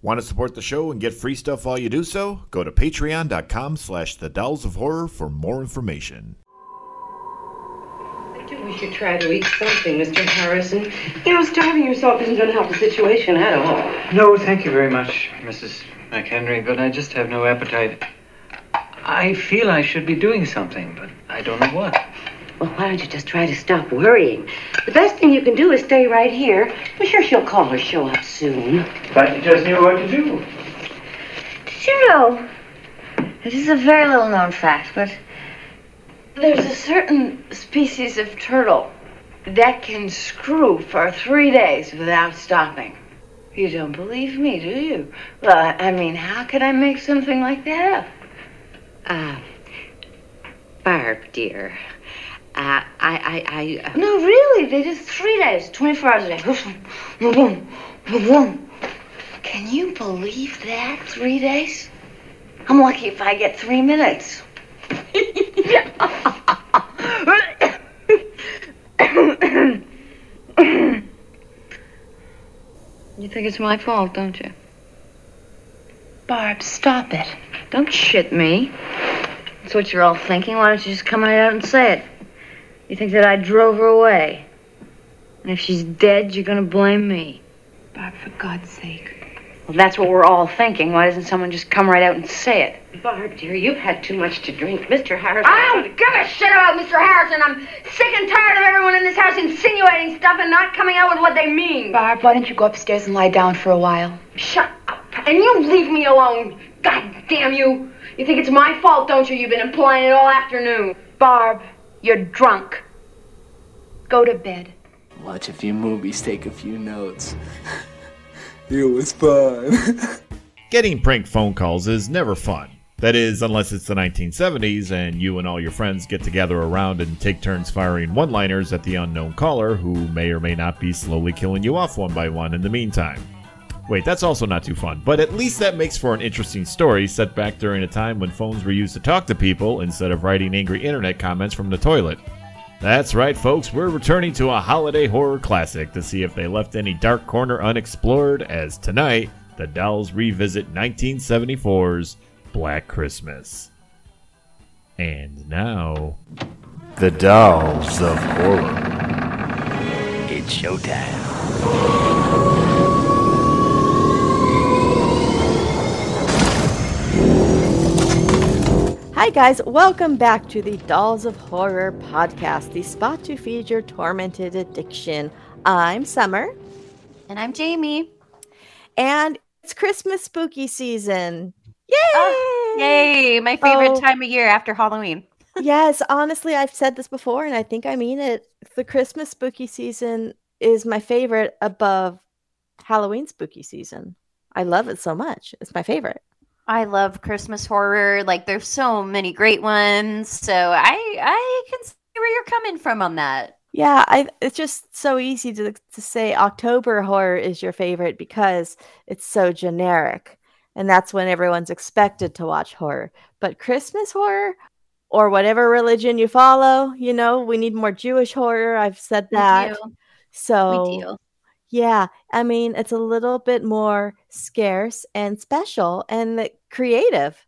Want to support the show and get free stuff while you do so? Go to patreon.com slash the dolls of horror for more information. I think we should try to eat something, Mr. Harrison. You know, starving yourself isn't going to help the situation at all. No, thank you very much, Mrs. McHenry, but I just have no appetite. I feel I should be doing something, but I don't know what. Well, why don't you just try to stop worrying? The best thing you can do is stay right here. I'm sure she'll call or show up soon. But you just knew what to do. Did you know? This is a very little known fact, but there's a certain species of turtle that can screw for three days without stopping. You don't believe me, do you? Well, I I mean, how could I make something like that up? Uh, Barb, dear. Uh, I, I, I. Uh, No, really, they just three days, 24 hours a day. Can you believe that? Three days? I'm lucky if I get three minutes. you think it's my fault, don't you? Barb, stop it. Don't shit me. That's what you're all thinking. Why don't you just come right out and say it? You think that I drove her away. And if she's dead, you're gonna blame me. Barb, for God's sake. Well, that's what we're all thinking. Why doesn't someone just come right out and say it? Barb, dear, you've had too much to drink. Mr. Harrison. I don't give a shit about Mr. Harrison. I'm sick and tired of everyone in this house insinuating stuff and not coming out with what they mean. Barb, why don't you go upstairs and lie down for a while? Shut up. And you leave me alone. God damn you. You think it's my fault, don't you? You've been implying it all afternoon. Barb, you're drunk. Go to bed. Watch a few movies, take a few notes. it was fun. Getting prank phone calls is never fun. That is, unless it's the 1970s and you and all your friends get to gather around and take turns firing one liners at the unknown caller who may or may not be slowly killing you off one by one in the meantime. Wait, that's also not too fun, but at least that makes for an interesting story set back during a time when phones were used to talk to people instead of writing angry internet comments from the toilet. That's right, folks, we're returning to a holiday horror classic to see if they left any dark corner unexplored, as tonight, the Dolls revisit 1974's Black Christmas. And now, the Dolls of Horror. it's showtime. Hi, guys. Welcome back to the Dolls of Horror podcast, the spot to feed your tormented addiction. I'm Summer, And I'm Jamie. and it's Christmas spooky season. Oh, yay! Oh, Yay! My favorite Oh. time of year after Halloween. yes, honestly, I've said this before, and I think I mean it. The Christmas spooky season is my favorite above Halloween spooky season. I love it so much. It's my favorite. I love Christmas horror. Like there's so many great ones. So I I can see where you're coming from on that. Yeah, I it's just so easy to to say October horror is your favorite because it's so generic. And that's when everyone's expected to watch horror. But Christmas horror or whatever religion you follow, you know, we need more Jewish horror. I've said that. So. Yeah, I mean, it's a little bit more scarce and special and creative.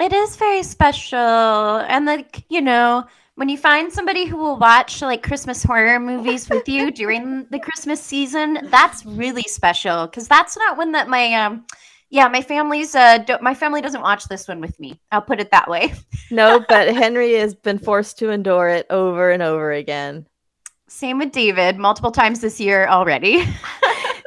It is very special. And like, you know, when you find somebody who will watch like Christmas horror movies with you during the Christmas season, that's really special because that's not one that my um yeah, my family's uh do- my family doesn't watch this one with me. I'll put it that way. No, but Henry has been forced to endure it over and over again. Same with David, multiple times this year already.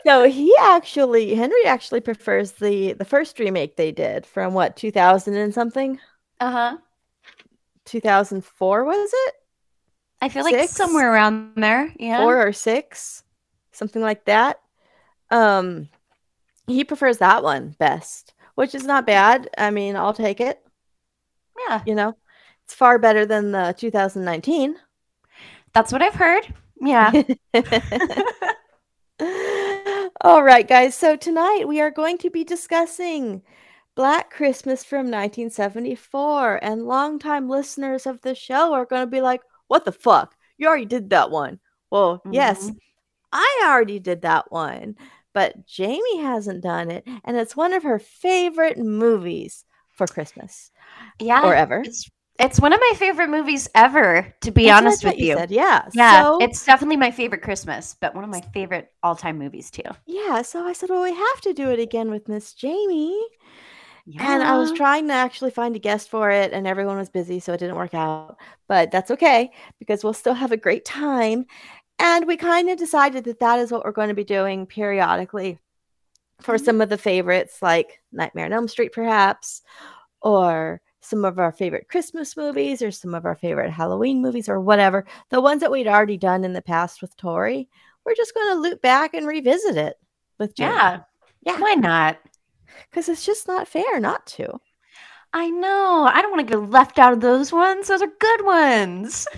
No, he actually Henry actually prefers the the first remake they did from what 2000 and something Uh-huh. 2004 was it I feel like somewhere around there. Yeah. four or six something like that um he prefers that one best which is not bad I mean I'll take it yeah. you know it's far better than the 2019 That's what I've heard. Yeah. All right, guys. So tonight we are going to be discussing Black Christmas from 1974. And longtime listeners of the show are going to be like, what the fuck? You already did that one. Well, yes, Mhm. I already did that one. But but Jamie hasn't done it, and it's one of her favorite movies for Christmas Yeah. or ever. It's it's one of my favorite movies ever, to be That's honest with you. said, Yeah. Yeah, So, it's definitely my favorite Christmas, but one of my favorite all-time movies too. yeah. So I said, well, we have to do it again with Miss Jamie. And I was trying to actually find a guest for it, and everyone was busy, so it didn't work out. But that's okay because we'll still have a great time. And we kind of decided that that is what we're going to be doing periodically for Mhm. some of the favorites, like Nightmare on Elm Street, perhaps, or some of our favorite Christmas movies, or some of our favorite Halloween movies, or whatever. The ones that we'd already done in the past with Tori, we're just going to loop back and revisit it with Jamie. Yeah. Yeah. Why not? Because it's just not fair not to. I know. I don't want to get left out of those ones. Those are good ones.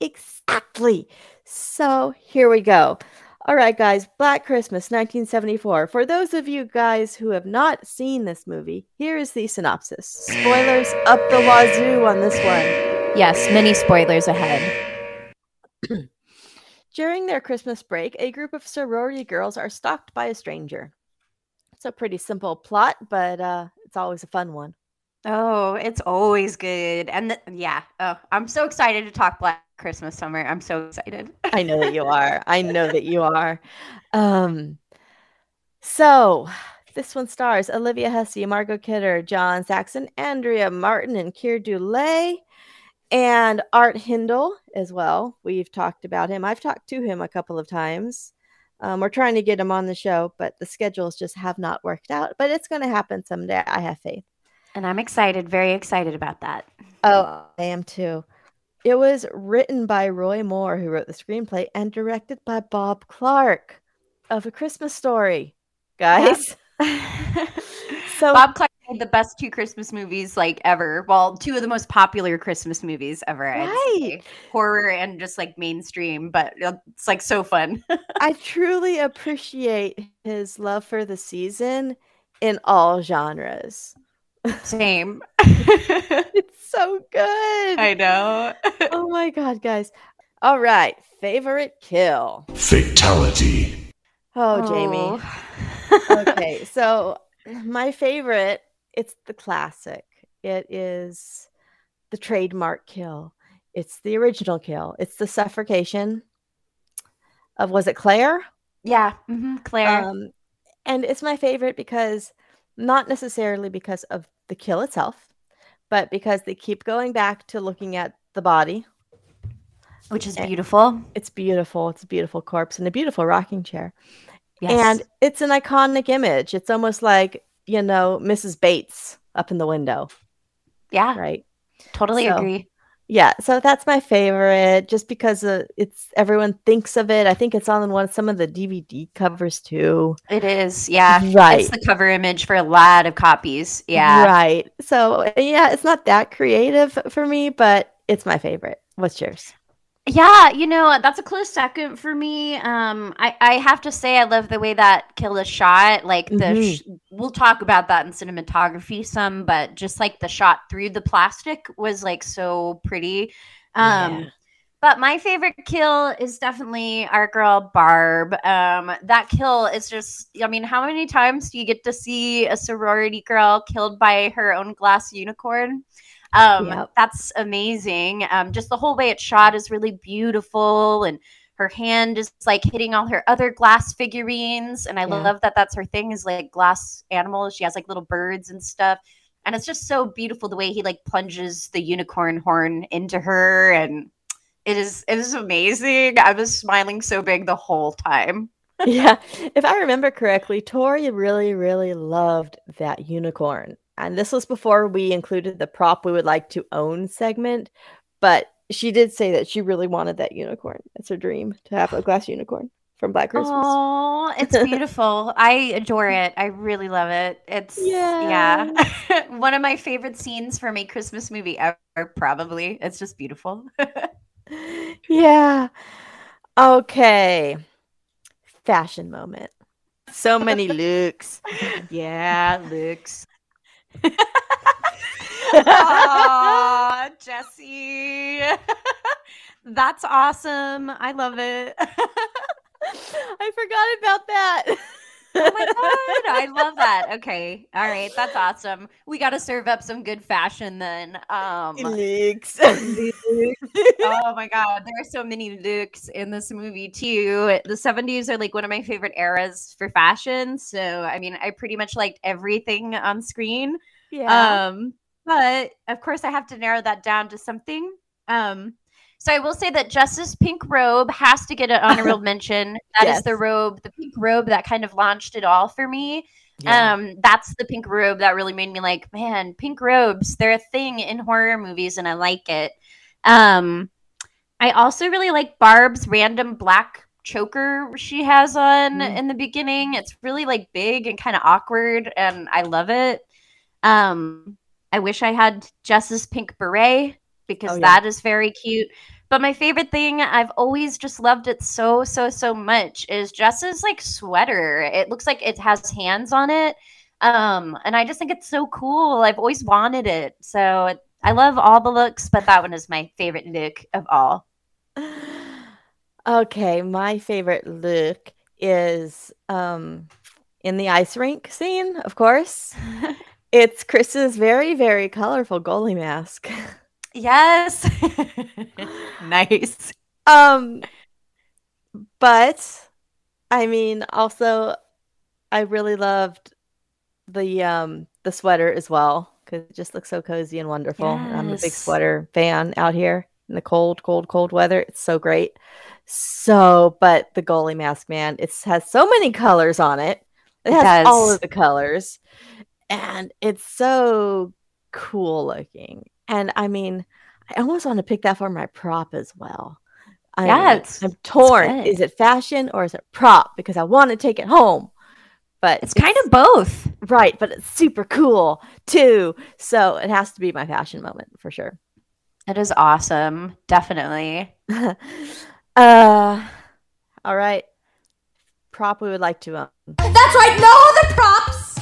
Exactly. So here we go. All right, guys, Black Christmas 1974. For those of you guys who have not seen this movie, here is the synopsis. Spoilers up the wazoo on this one. Yes, many spoilers ahead. During their Christmas break, a group of sorority girls are stalked by a stranger. It's a pretty simple plot, but uh, it's always a fun one. Oh, it's always good. And th- yeah, oh, I'm so excited to talk Black Christmas summer. I'm so excited. I know that you are. I know that you are. Um, so this one stars Olivia Hussey, Margot Kidder, John Saxon, Andrea Martin, and Keir Dullea, and Art Hindle as well. We've talked about him. I've talked to him a couple of times. Um, we're trying to get him on the show, but the schedules just have not worked out. But it's going to happen someday. I have faith. And I'm excited, very excited about that. Oh, I am too. It was written by Roy Moore, who wrote the screenplay, and directed by Bob Clark of A Christmas Story. Guys, so Bob Clark made the best two Christmas movies like ever. Well, two of the most popular Christmas movies ever. Right. Horror and just like mainstream, but it's like so fun. I truly appreciate his love for the season in all genres. Same. It's so good. I know. oh my god, guys. All right, favorite kill. Fatality. Oh, Jamie. okay, so my favorite, it's the classic. It is the trademark kill. It's the original kill. It's the suffocation of was it Claire? Yeah. hmm Claire. Um, and it's my favorite because not necessarily because of the kill itself, but because they keep going back to looking at the body. which is beautiful. It's beautiful. It's a beautiful corpse and a beautiful rocking chair. Yes. And it's an iconic image. It's almost like, you know, Mrs. Bates up in the window, yeah, right? totally So- agree. Yeah, so that's my favorite just because uh, it's everyone thinks of it. I think it's on one some of the DVD covers too. It is. Yeah. Right. It's the cover image for a lot of copies. Yeah. Right. So, yeah, it's not that creative for me, but it's my favorite. What's yours? Yeah, you know, that's a close second for me. Um, I, I have to say I love the way that kill is shot. Like the Mhm. sh- we'll talk about that in cinematography some, but just like the shot through the plastic was like so pretty. Um Yeah. but my favorite kill is definitely our girl Barb. Um, that kill is just, I mean, how many times do you get to see a sorority girl killed by her own glass unicorn? Um, Yep. that's amazing. Um, just the whole way it's shot is really beautiful, and her hand is like hitting all her other glass figurines. And I Yeah. love that that's her thing is like glass animals. She has like little birds and stuff. And it's just so beautiful the way he like plunges the unicorn horn into her and it is it is amazing. I was smiling so big the whole time. yeah. If I remember correctly, Tori really, really loved that unicorn. And this was before we included the prop we would like to own segment. But she did say that she really wanted that unicorn. It's her dream to have a glass unicorn from Black Christmas. Oh, it's beautiful. I adore it. I really love it. It's yeah. One of my favorite scenes from a Christmas movie ever, probably. It's just beautiful. yeah. Okay. Fashion moment. So many looks. yeah, looks. Aw, Jesse. That's awesome. I love it. I forgot about that. Oh my god, I love that. Okay, all right, that's awesome. We got to serve up some good fashion then. Um, Looks. oh my god, there are so many looks in this movie too. The 70s are like one of my favorite eras for fashion. So, I mean, I pretty much liked everything on screen. yeah. Um, but of course, I have to narrow that down to something. Um, so I will say that Jess's Pink Robe has to get an honorable mention. That is Yes. the robe, the pink robe that kind of launched it all for me. Yeah. Um, that's the pink robe that really made me like, man, pink robes, they're a thing in horror movies, and I like it. Um, I also really like Barb's random black choker she has on Mm. in the beginning. It's really like big and kind of awkward, and I love it. Um, I wish I had Jess's pink beret because Oh, yeah. that is very cute. But my favorite thing, I've always just loved it so, so, so much, is Jess's like sweater. It looks like it has hands on it. Um, and I just think it's so cool. I've always wanted it. So I love all the looks, but that one is my favorite look of all. Okay, my favorite look is um in the ice rink scene, of course. It's Chris's very, very colorful goalie mask. Yes. nice. Um but I mean also I really loved the um the sweater as well because it just looks so cozy and wonderful. and I'm a big sweater fan out here in the cold, cold, cold weather. It's so great. So, but the goalie mask, man, it has so many colors on it. It It has all of the colors, and it's so cool looking. And I mean, I almost want to pick that for my prop as well. I Yeah, mean, it's- I'm torn. good. Is it fashion or is it prop? Because I want to take it home, but It's kind of both. right. But it's super cool too. So it has to be my fashion moment for sure. It is awesome. Definitely. uh, all right. Prop we would like to um, That's right, no other props!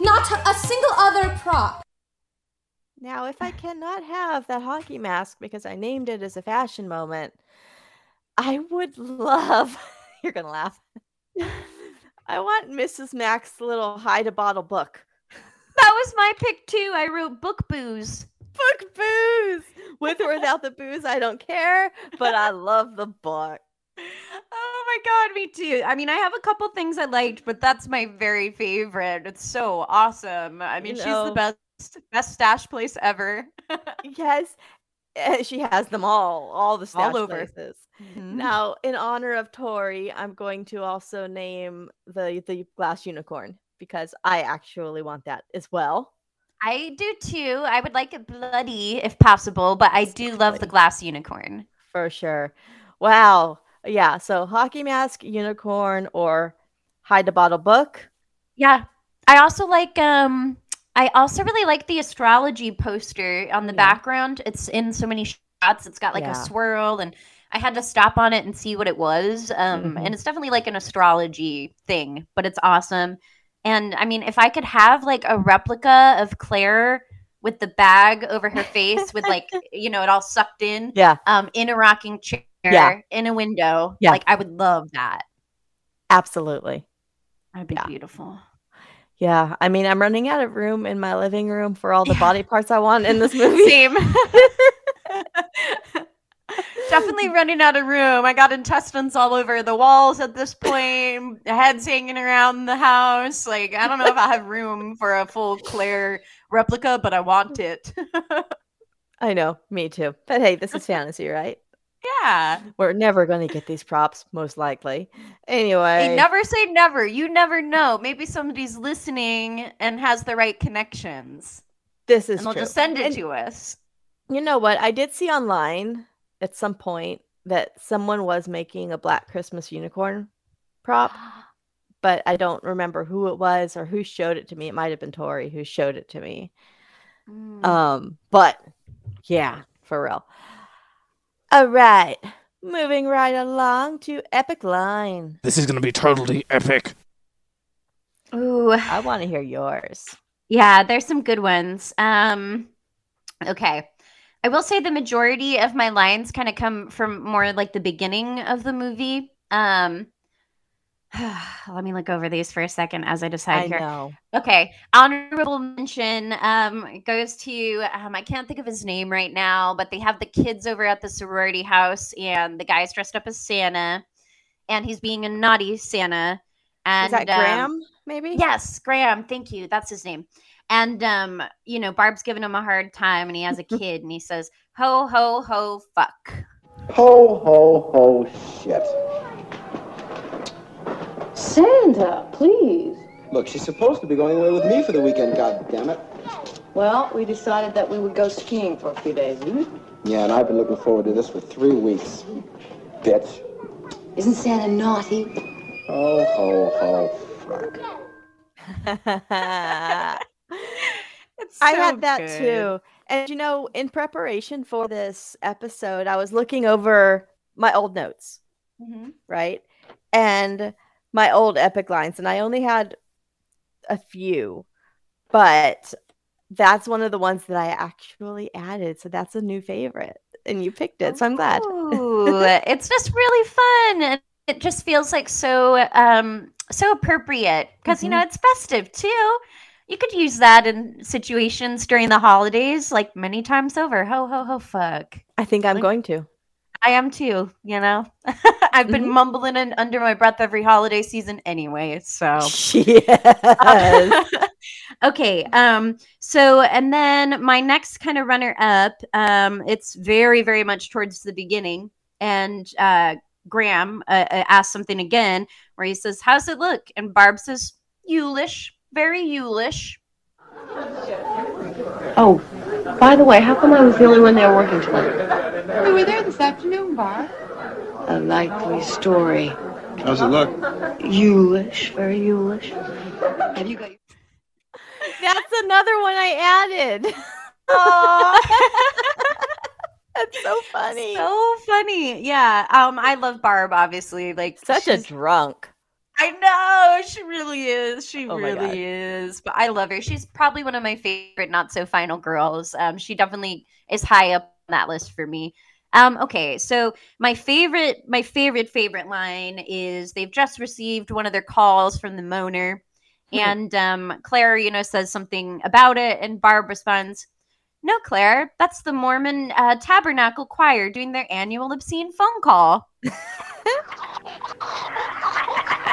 Not a single other prop. Now, if I cannot have that hockey mask because I named it as a fashion moment, I would love. You're gonna laugh. I want Mrs. Mack's little hide a bottle book. That was my pick too. I wrote book booze. Book booze! With or without the booze, I don't care, but I love the book. Oh my god, me too. I mean, I have a couple things I liked, but that's my very favorite. It's so awesome. I mean, she's know- the best best stash place ever. Yes, eh, she has them all, all the stash All over. places. Mhm. Now, in honor of Tori, I'm going to also name the the glass unicorn because I actually want that as well. I do too. I would like it bloody if possible, but I do love the glass unicorn. For sure. Wow. Yeah. So hockey mask, unicorn, or hide the bottle book. Yeah. I also like um I also really like the astrology poster on the Yeah. background. It's in so many shots. It's got like Yeah. a swirl and I had to stop on it and see what it was. Um Mhm. and it's definitely like an astrology thing, but it's awesome. And I mean, if I could have like a replica of Claire with the bag over her face with like you know it all sucked in Yeah. um in a rocking chair Yeah. in a window Yeah. like i would love that Absolutely. that'd be Yeah. beautiful Yeah. I mean, I'm running out of room in my living room for all the body parts I want in this movie. same definitely running out of room i got intestines all over the walls at this point heads hanging around the house like i don't know if i have room for a full claire replica but i want it I know. Me too. But hey, this is fantasy, right? Yeah We're never going to get these props, most likely. Anyway. Hey, never say never you never know maybe somebody's listening and has the right connections this is and they'll true. just send it And to us You know what? I did see online at some point that someone was making a Black Christmas unicorn prop, but I don't remember who it was or who showed it to me. It might have been Tori who showed it to me. Mm. Um, but yeah, for real. All right. Moving right along to Epic Line. This is gonna be totally epic. Ooh, I want to hear yours. yeah, there's some good ones. Um, okay. I will say the majority of my lines kind of come from more like the beginning of the movie. Um, Let me look over these for a second as I decide I here. know. Okay, honorable mention um, goes to um, I can't think of his name right now, but they have the kids over at the sorority house, and the guy's dressed up as Santa, and he's being a naughty Santa. And Is that um, Graham? Maybe. Yes, Graham. Thank you. That's his name. And um, you know, Barb's giving him a hard time, and he has a kid, and he says, "Ho ho ho, fuck." Ho, ho, ho, shit. Santa, please. Look, she's supposed to be going away with me for the weekend, God damn it. Well, we decided that we would go skiing for a few days. hmm? Yeah, and I've been looking forward to this for three weeks. Bitch. Isn't Santa naughty? Oh, ho, ho, fuck. I so had that good. too. And you know, in preparation for this episode, I was looking over my old notes, Mhm. right? And my old epic lines, and I only had a few, but that's one of the ones that I actually added. So that's a new favorite. And you picked it. So I'm glad. Ooh, it's just really fun. and It just feels like so um so appropriate because you know it's festive too. You could use that in situations during the holidays, like many times over. Ho ho ho! Fuck. I think I'm Like- going to. I am too. You know, I've been mumbling it under my breath every holiday season anyway. So Yes. okay. Um. So, and then my next kind of runner up. Um. It's very, very much towards the beginning, and uh, Graham uh, uh, asks something again, where he says, "How's it look?" And Barb says, "Yulish, very Yulish." Oh, by the way, how come I was the only one there working tonight? We were there this afternoon, Barb. A likely story. How's it look? Eulish, very eulish. Have you got That's another one I added. That's so funny. So funny. Yeah. Um. I love Barb. Obviously, like Such a drunk. I know she really is. She Oh really is. But I love her. She's probably one of my favorite not so final girls. Um, she definitely is high up on that list for me. Um, okay, so my favorite, my favorite, favorite line is they've just received one of their calls from the moaner, Hmm. and um, Claire, you know, says something about it, and Barb responds, "No, Claire, that's the Mormon uh, Tabernacle Choir doing their annual obscene phone call."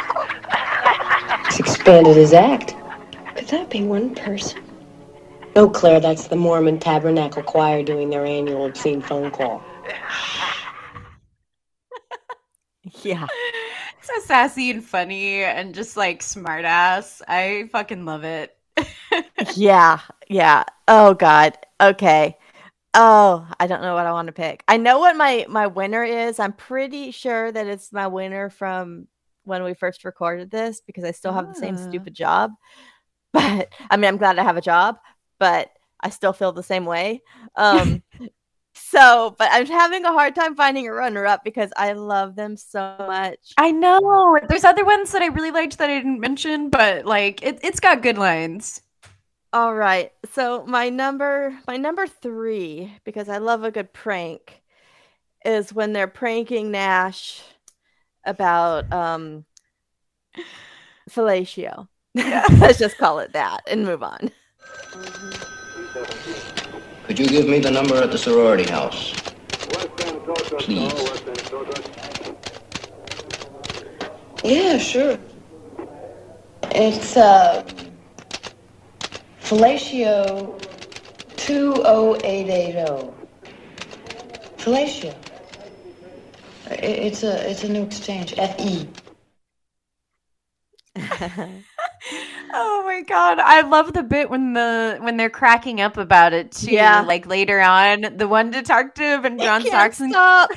He's expanded his act. Could that be one person? No, Claire, that's the Mormon Tabernacle Choir doing their annual obscene phone call. Yeah. so sassy and funny and just like smart ass. I fucking love it. Yeah. Yeah. Oh God. Okay. Oh, I don't know what I want to pick. I know what my my winner is. I'm pretty sure that it's my winner from when we first recorded this because I still have the same Ah. stupid job. But I mean, I'm glad I have a job, but I still feel the same way. Um so, but I'm having a hard time finding a runner up because I love them so much. I know. There's other ones that I really liked that I didn't mention, but like it, it's got good lines. All right. So my number my number 3 because I love a good prank is when they're pranking Nash about um fellatio. Let's just call it that and move on. Could you give me the number at the sorority house? Please. Yeah, sure. It's, uh, Fellatio 20880. Fellatio. It's a, it's a new exchange. Fe. Oh my god, I love the bit when the when they're cracking up about it too. Yeah. Like later on, the one detective and John Saxon. I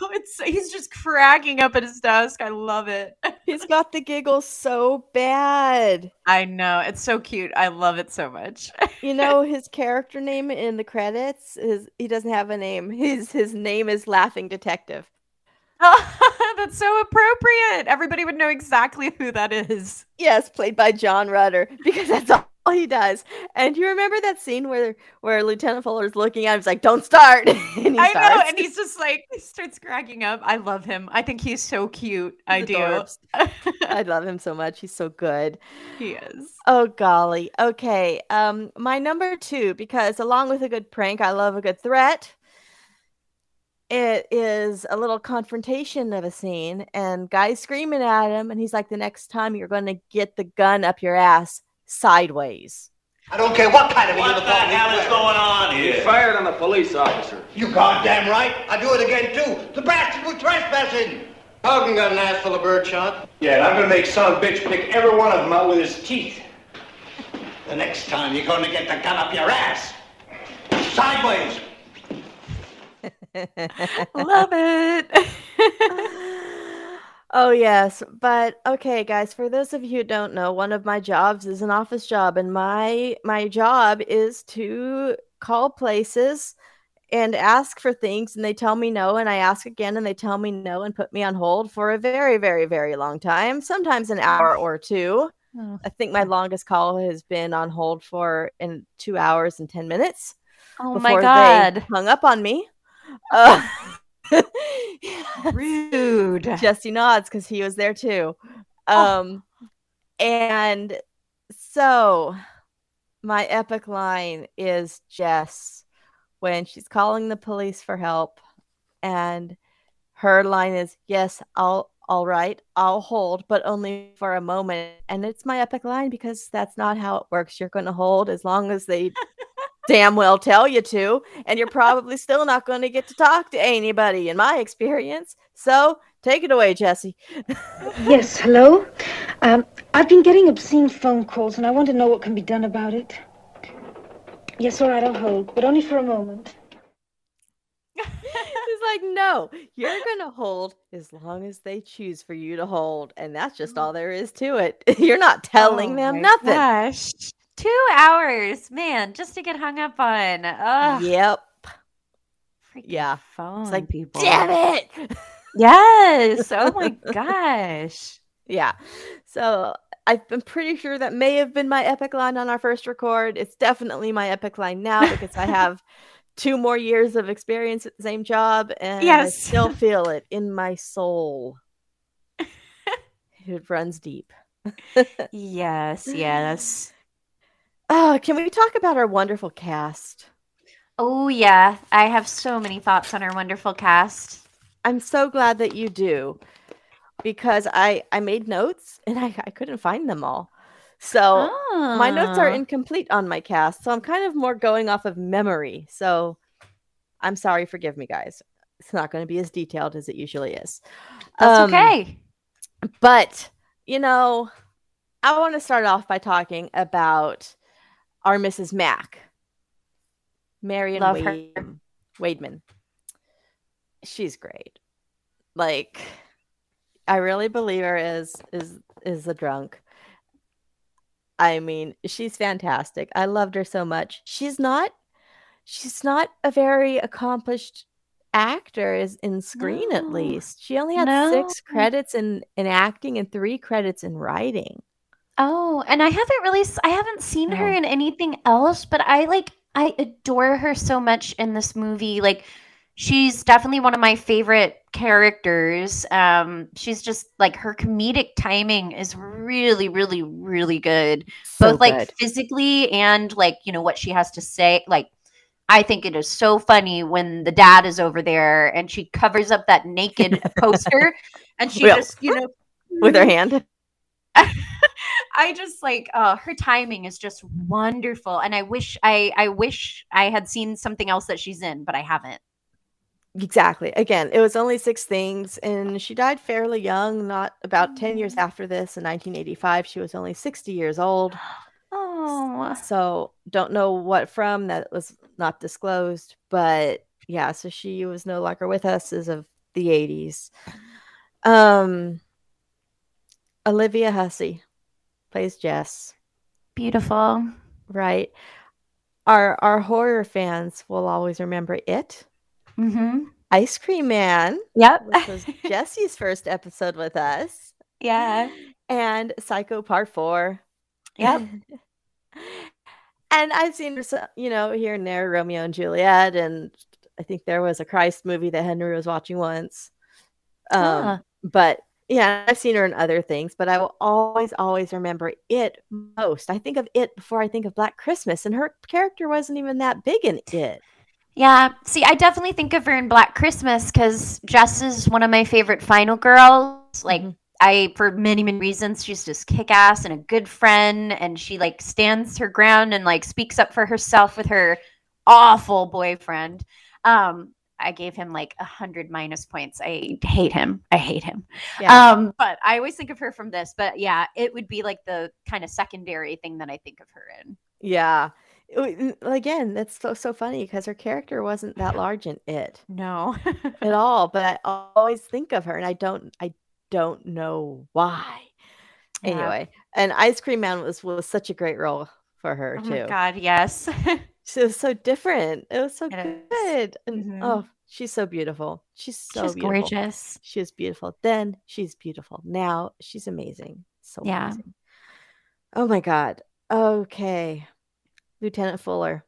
know it's he's just cracking up at his desk. I love it. He's got the giggles so bad. I know it's so cute. I love it so much. You know his character name in the credits is he doesn't have a name. His his name is Laughing Detective. That's so appropriate. Everybody would know exactly who that is. Yes, played by John Rudder because that's all Oh, he does. And you remember that scene where where Lieutenant Fuller's looking at him, he's like, "Don't start." I know, and he's just like he starts cracking up. I love him. I think he's so cute. I He's do. I love him so much. He's so good. He is. Oh golly. Okay. Um, my number two, because along with a good prank, I love a good threat. It is a little confrontation of a scene, and guys screaming at him, and he's like, "The next time you're going to get the gun up your ass sideways." I don't care what kind of What uniform the hell he's is wearing. going on He here? fired on the police officer. You goddamn right. I do it again too. The bastard was trespassing. Hogan got an ass full of bird shot. Yeah, and I'm gonna make son of a bitch pick every one of them out with his teeth. The next time you're gonna get the gun up your ass. Sideways. Love it. Oh yes, but okay guys, for those of you who don't know, one of my jobs is an office job and my my job is to call places and ask for things and they tell me no and I ask again and they tell me no and put me on hold for a very very very long time, sometimes an hour or two. Oh. I think my longest call has been on hold for in 2 hours and 10 minutes. Oh my God. hung up on me. Uh, Rude. Jesse nods because he was there too. Oh. Um, and so my epic line is Jess when she's calling the police for help, and her line is, "Yes, I'll." All right, I'll hold, but only for a moment. And it's my epic line because that's not how it works. You're going to hold as long as they damn well tell you to, and you're probably still not going to get to talk to anybody, in my experience. So take it away, Jesse. Yes, hello? Um, I've been getting obscene phone calls and I want to know what can be done about it. Yes, all right, I'll hold, but only for a moment. He's like, no, you're gonna hold as long as they choose for you to hold, and that's just all there is to it. You're not telling Oh them nothing. Gosh. Two hours, man, just to get hung up on. Ugh. Yep. yeah. Phone It's like, people. damn it. Yes. Oh my gosh. Yeah. So I- I'm pretty sure that may have been my epic line on our first record. It's definitely my epic line now because I have two more years of experience at the same job and I still feel it in my soul. it runs deep. Yes, yes. Oh, can we talk about our wonderful cast? Oh yeah, I have so many thoughts on our wonderful cast. I'm so glad that you do because I I made notes and I, I couldn't find them all. So my notes are Ah. incomplete on my cast. So I'm kind of more going off of memory. So I'm sorry, forgive me, guys. It's not going to be as detailed as it usually is. That's Um, okay. But, you know, I want to start off by talking about our Mrs. Mack, Marian Love her. Waldman. She's great. Like, I really believe her is is is a drunk. I mean, she's fantastic. I loved her so much. She's not she's not a very accomplished actor is in screen at least. She only had six credits in in acting and three credits in writing. Oh, and I haven't really s- I haven't seen her No. in anything else, but I like I adore her so much in this movie. Like she's definitely one of my favorite characters. Um she's just like her comedic timing is really really really good. So Both like good. physically and like, you know, what she has to say. Like I think it is so funny when the dad is over there and she covers up that naked poster and she just, you know, With her hand. I just like uh her timing is just wonderful and I wish I I wish I had seen something else that she's in but I haven't. Exactly. Again, it was only six things, and she died fairly young, not about 10 years after this in 1985. She was only 60 years old. Oh. So, don't know what from that was not disclosed, but yeah, so she was no longer with us as of the 80s. Um, Olivia Hussey plays Jess. Beautiful. Right. Our our horror fans will always remember it. Mhm. Ice Cream Man. Yep. Which was Jesse's first episode with us. Yeah. And Psycho Part 4. Yep. and I've seen you know, here and there, Romeo and Juliet, and I think there was a Christ movie that Henry was watching once. Um, Ah. but yeah, I've seen her in other things, but I will always, always remember it most. I think of it before I think of Black Christmas, and her character wasn't even that big in it. Yeah. See, I definitely think of her in Black Christmas because Jess is one of my favorite final girls. Like, I, for many, many reasons, she's just kick ass and a good friend. And she, like, stands her ground and, like, speaks up for herself with her awful boyfriend. Um, I gave him like a hundred minus points. I hate him. I hate him. Yeah. Um, but I always think of her from this. But yeah, it would be like the kind of secondary thing that I think of her in. Yeah. It w- n- Again, that's so so funny because her character wasn't that large in it No. at all. But I always think of her, and I don't I don't know why. Yeah. Anyway, and Ice Cream Man was was such a great role for her Oh too. god, yes. She was so different. It was so It is. good. And Mhm. oh, she's so beautiful. She's so She's beautiful. gorgeous. She was beautiful then. She's beautiful now. She's amazing. So Yeah. amazing. Oh my god. Okay. Lieutenant Fuller.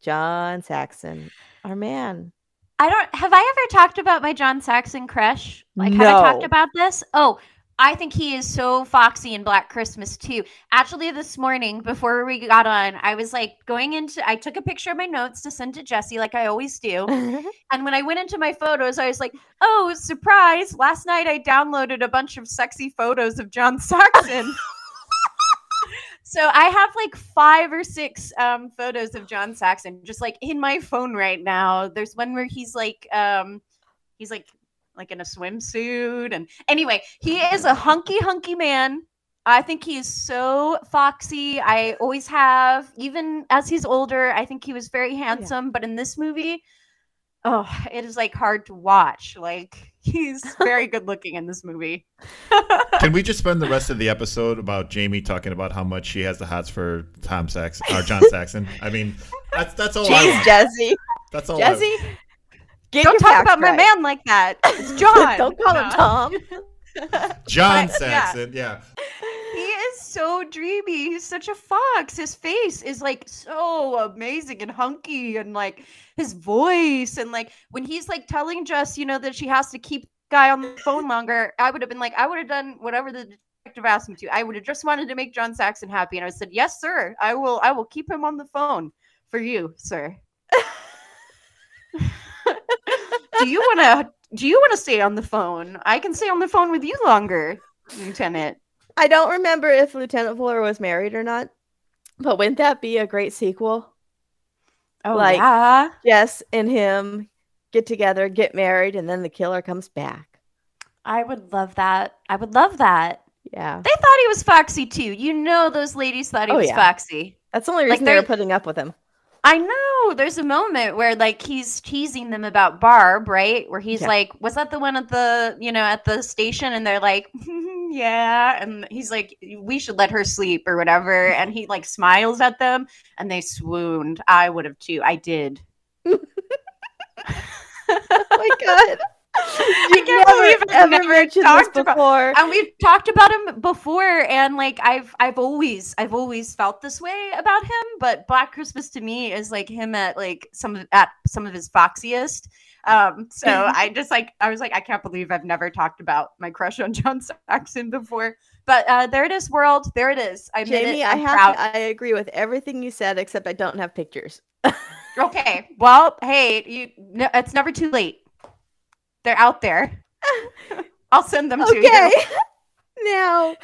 John Saxon. Our man. I don't have I ever talked about my John Saxon crush? Like have I talked about this? Oh, I think he is so foxy in Black Christmas too. Actually, this morning before we got on, I was like going into I took a picture of my notes to send to Jesse like I always do. and when I went into my photos, I was like, "Oh, surprise! Last night I downloaded a bunch of sexy photos of John Saxon." So I have like five or six um, photos of John Saxon just like in my phone right now. There's one where he's like, um, he's like, like in a swimsuit, and anyway, he is a hunky hunky man. I think he is so foxy. I always have, even as he's older. I think he was very oh, handsome, but in this movie, oh, it is like hard to watch. Like he's very good looking in this movie. Can we just spend the rest of the episode about Jamie talking about how much she has the hots for Tom Saxon or John Saxon? I mean, that's that's all I want. Jesse. That's all. Jesse. I, Get Don't talk facts about my man like that. It's John. Don't call him Tom. John But. Saxon. Yeah. He is so dreamy. He's such a fox. His face is like so amazing and hunky, and like his voice, and like when he's like telling Jess, you know, that she has to keep guy on the phone longer. I would have been like, I would have done whatever the detective asked me to. I would have just wanted to make John Saxon happy, and I said, yes, sir. I will. I will keep him on the phone for you, sir. do you want to? Do you want to stay on the phone? I can stay on the phone with you longer, Lieutenant. I don't remember if Lieutenant Fuller was married or not, but wouldn't that be a great sequel? Oh like yeah. Jess and him get together, get married, and then the killer comes back. I would love that. I would love that. Yeah. They thought he was foxy too. You know, those ladies thought he Oh, was yeah. foxy. That's the only Like, reason they were putting up with him. I know. There's a moment where like he's teasing them about Barb, right? Where he's Yeah. like, "Was that the one at the you know at the station?" And they're like, "Yeah," and he's like, "We should let her sleep or whatever." And he like smiles at them, and they swooned. I would have too. I did. oh my god. I can't never, believe I've ever never mentioned this talked about- and we've talked about him before and like i've i've always i've always felt this way about him but black christmas to me is like him at like some of at some of his foxiest. Um so i just like i was like i can't believe i've never talked about my crush on john saxon before. But uh there it is world. There it is. I Jamie, it. I have proud. to, I agree with everything you said, except I don't have pictures. okay. Well hey you no, it's never too late they're out there i'll send them to you Okay. now,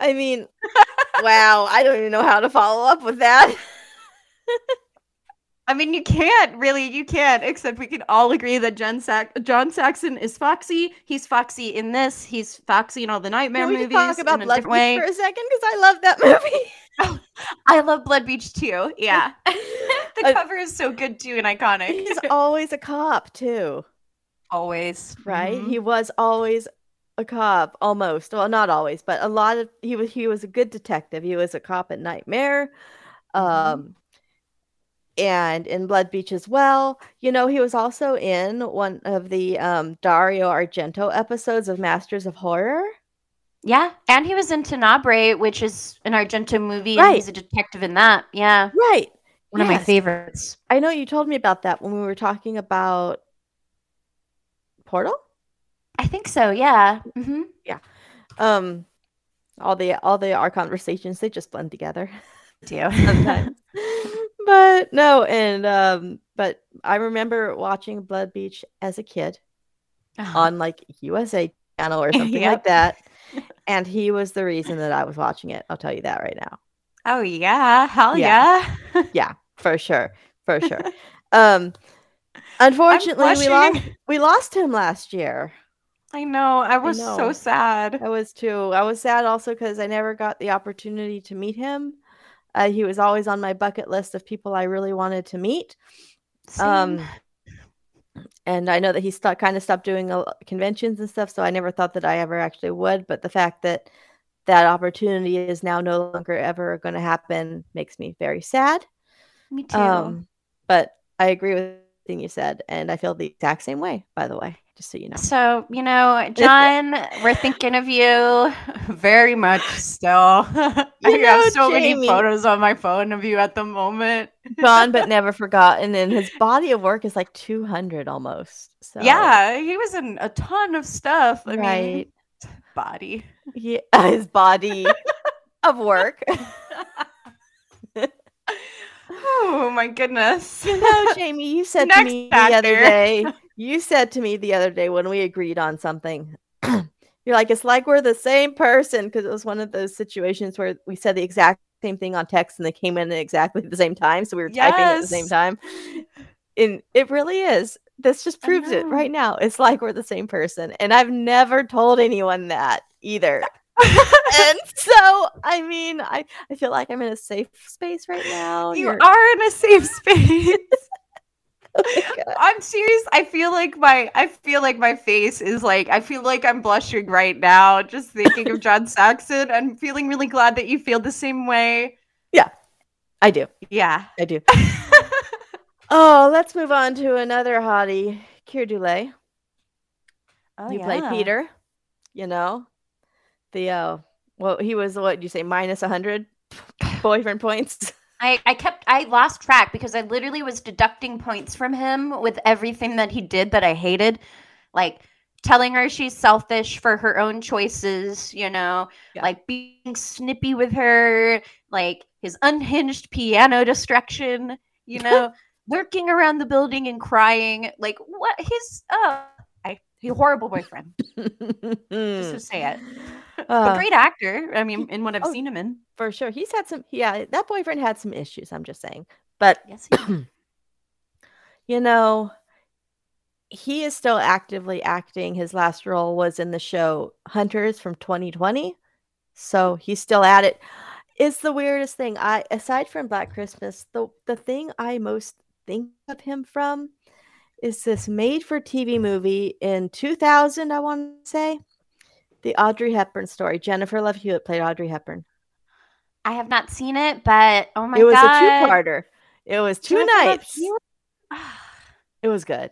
I mean, wow, I don't even know how to follow up with that. I mean, you can't really, you can't, except we can all agree that Jen Sax- John Saxon is foxy. He's foxy in this. He's foxy in all the Nightmare Can we movies. talk about Blood Beach way. for a second? Because I love that movie. I love Blood Beach too. Yeah. the Uh, cover is so good too and iconic. He's always a cop, too, always. right? Mhm. He was always a cop, almost. Well, not always, but a lot of he was he was a good detective. He was a cop at Nightmare. Um and in Blood Beach as well. You know, he was also in one of the um Dario Argento episodes of Masters of Horror. Yeah, and he was in Tenebrae, which is an Argento movie, Right. and he's a detective in that. Yeah, Right. one of my favorites. I know you told me about that when we were talking about Portal. I think so. Yeah. hmm Yeah. Um, all the all the our conversations they just blend together Do sometimes. but no, and um, but I remember watching Blood Beach as a kid on like USA channel or something Yep. like that, and he was the reason that I was watching it. I'll tell you that right now. Oh yeah, hell Yeah. yeah. yeah, for sure, for sure. um, unfortunately, we lost we lost him last year. I know. I I was so sad. I was too. I was sad also because I never got the opportunity to meet him. Uh, he was always on my bucket list of people I really wanted to meet. Um, and I know that he stopped, kind of stopped doing uh, conventions and stuff, so I never thought that I ever actually would. But the fact that that opportunity is now no longer ever going to happen makes me very sad. Me too. Um, but I agree with everything you said, and I feel the exact same way. By the way, just so you know. So, you know, John, we're thinking of you very much still. I have so Jamie. many photos on my phone of you at the moment. gone but never forgotten and his body of work is like 200 almost so Yeah, he was in a ton of stuff. I mean, right body. yeah his body of work Oh my goodness. you know jamie you said to me the other day you said to me the other day when we agreed on something you're like it's like we're the same person because it was one of those situations where we said the exact same thing on text and they came in at exactly the same time so we were typing at the same time. And it really is. This just proves it right now. It's like we're the same person and i've never told anyone that either and so i mean i i feel like i'm in a safe space right now You You're- are in a safe space. Oh. I'm serious. I feel like my I feel like my face is like I feel like I'm blushing right now just thinking of John Saxon. I'm feeling really glad that you feel the same way. yeah i do Yeah. i do oh let's move on to another hottie Keir Dullea. Oh, you play peter you know the uh well he was what you say minus 100 boyfriend points I, I kept I lost track because I literally was deducting points from him with everything that he did that I hated. Like telling her she's selfish for her own choices, you know, Yeah. like being snippy with her, like his unhinged piano destruction, you know, lurking around the building and crying. Like what his uh I horrible boyfriend. Just to say it. Uh, but great actor. I mean, in what I've oh, seen him in. for sure. He's had some yeah that boyfriend had some issues i'm just saying. But Yes, you know he is still actively acting. His last role was in the show hunters from 2020 so he's still at it. It's the weirdest thing. I aside from black christmas the the thing i most think of him from is this made for tv movie in 2000 i want to say the audrey hepburn story jennifer love hewitt played audrey hepburn I have not seen it, but oh my god. it was god. a two-parter it was two Jennifer nights it was good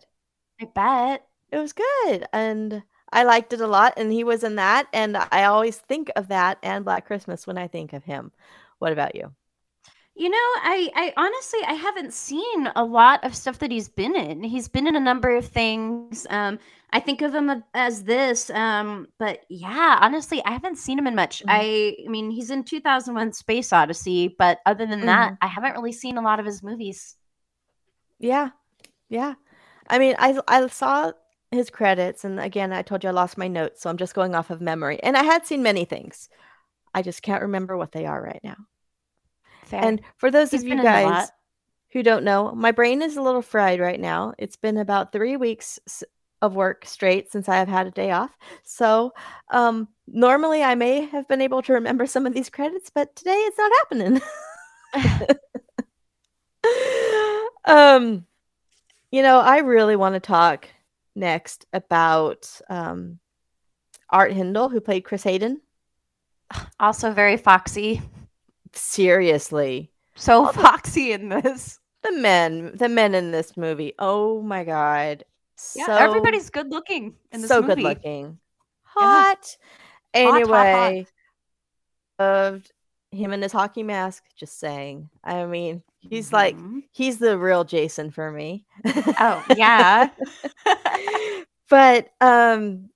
I bet. It was good, and I liked it a lot. And he was in that, and I always think of that and Black Christmas when I think of him. What about you? You know, I, I honestly I haven't seen a lot of stuff that he's been in. He's been in a number of things. Um, I think of him as this. Um, but yeah, honestly, I haven't seen him in much. Mhm. I, I mean, he's in 2001: Space Odyssey, but other than that, Mhm. I haven't really seen a lot of his movies. Yeah, yeah. I mean, I I saw his credits, and again, I told you I lost my notes, so I'm just going off of memory. And I had seen many things. I just can't remember what they are right now. Fair. And for those He's of you been in a guys who don't know, my brain is a little fried right now. It's been about three weeks of work straight since I have had a day off. So um, normally I may have been able to remember some of these credits, but today it's not happening. um, you know, I really want to talk next about um, Art Hindle, who played Chris Hayden. Also very foxy. Seriously, So foxy in this. the men, the men in this movie. Oh my god, Yeah, so everybody's good looking in this so movie. So good looking, hot, hot, Anyway, loved him in his hockey mask. Just saying. I mean, he's like he's the real Jason for me. oh yeah. but um,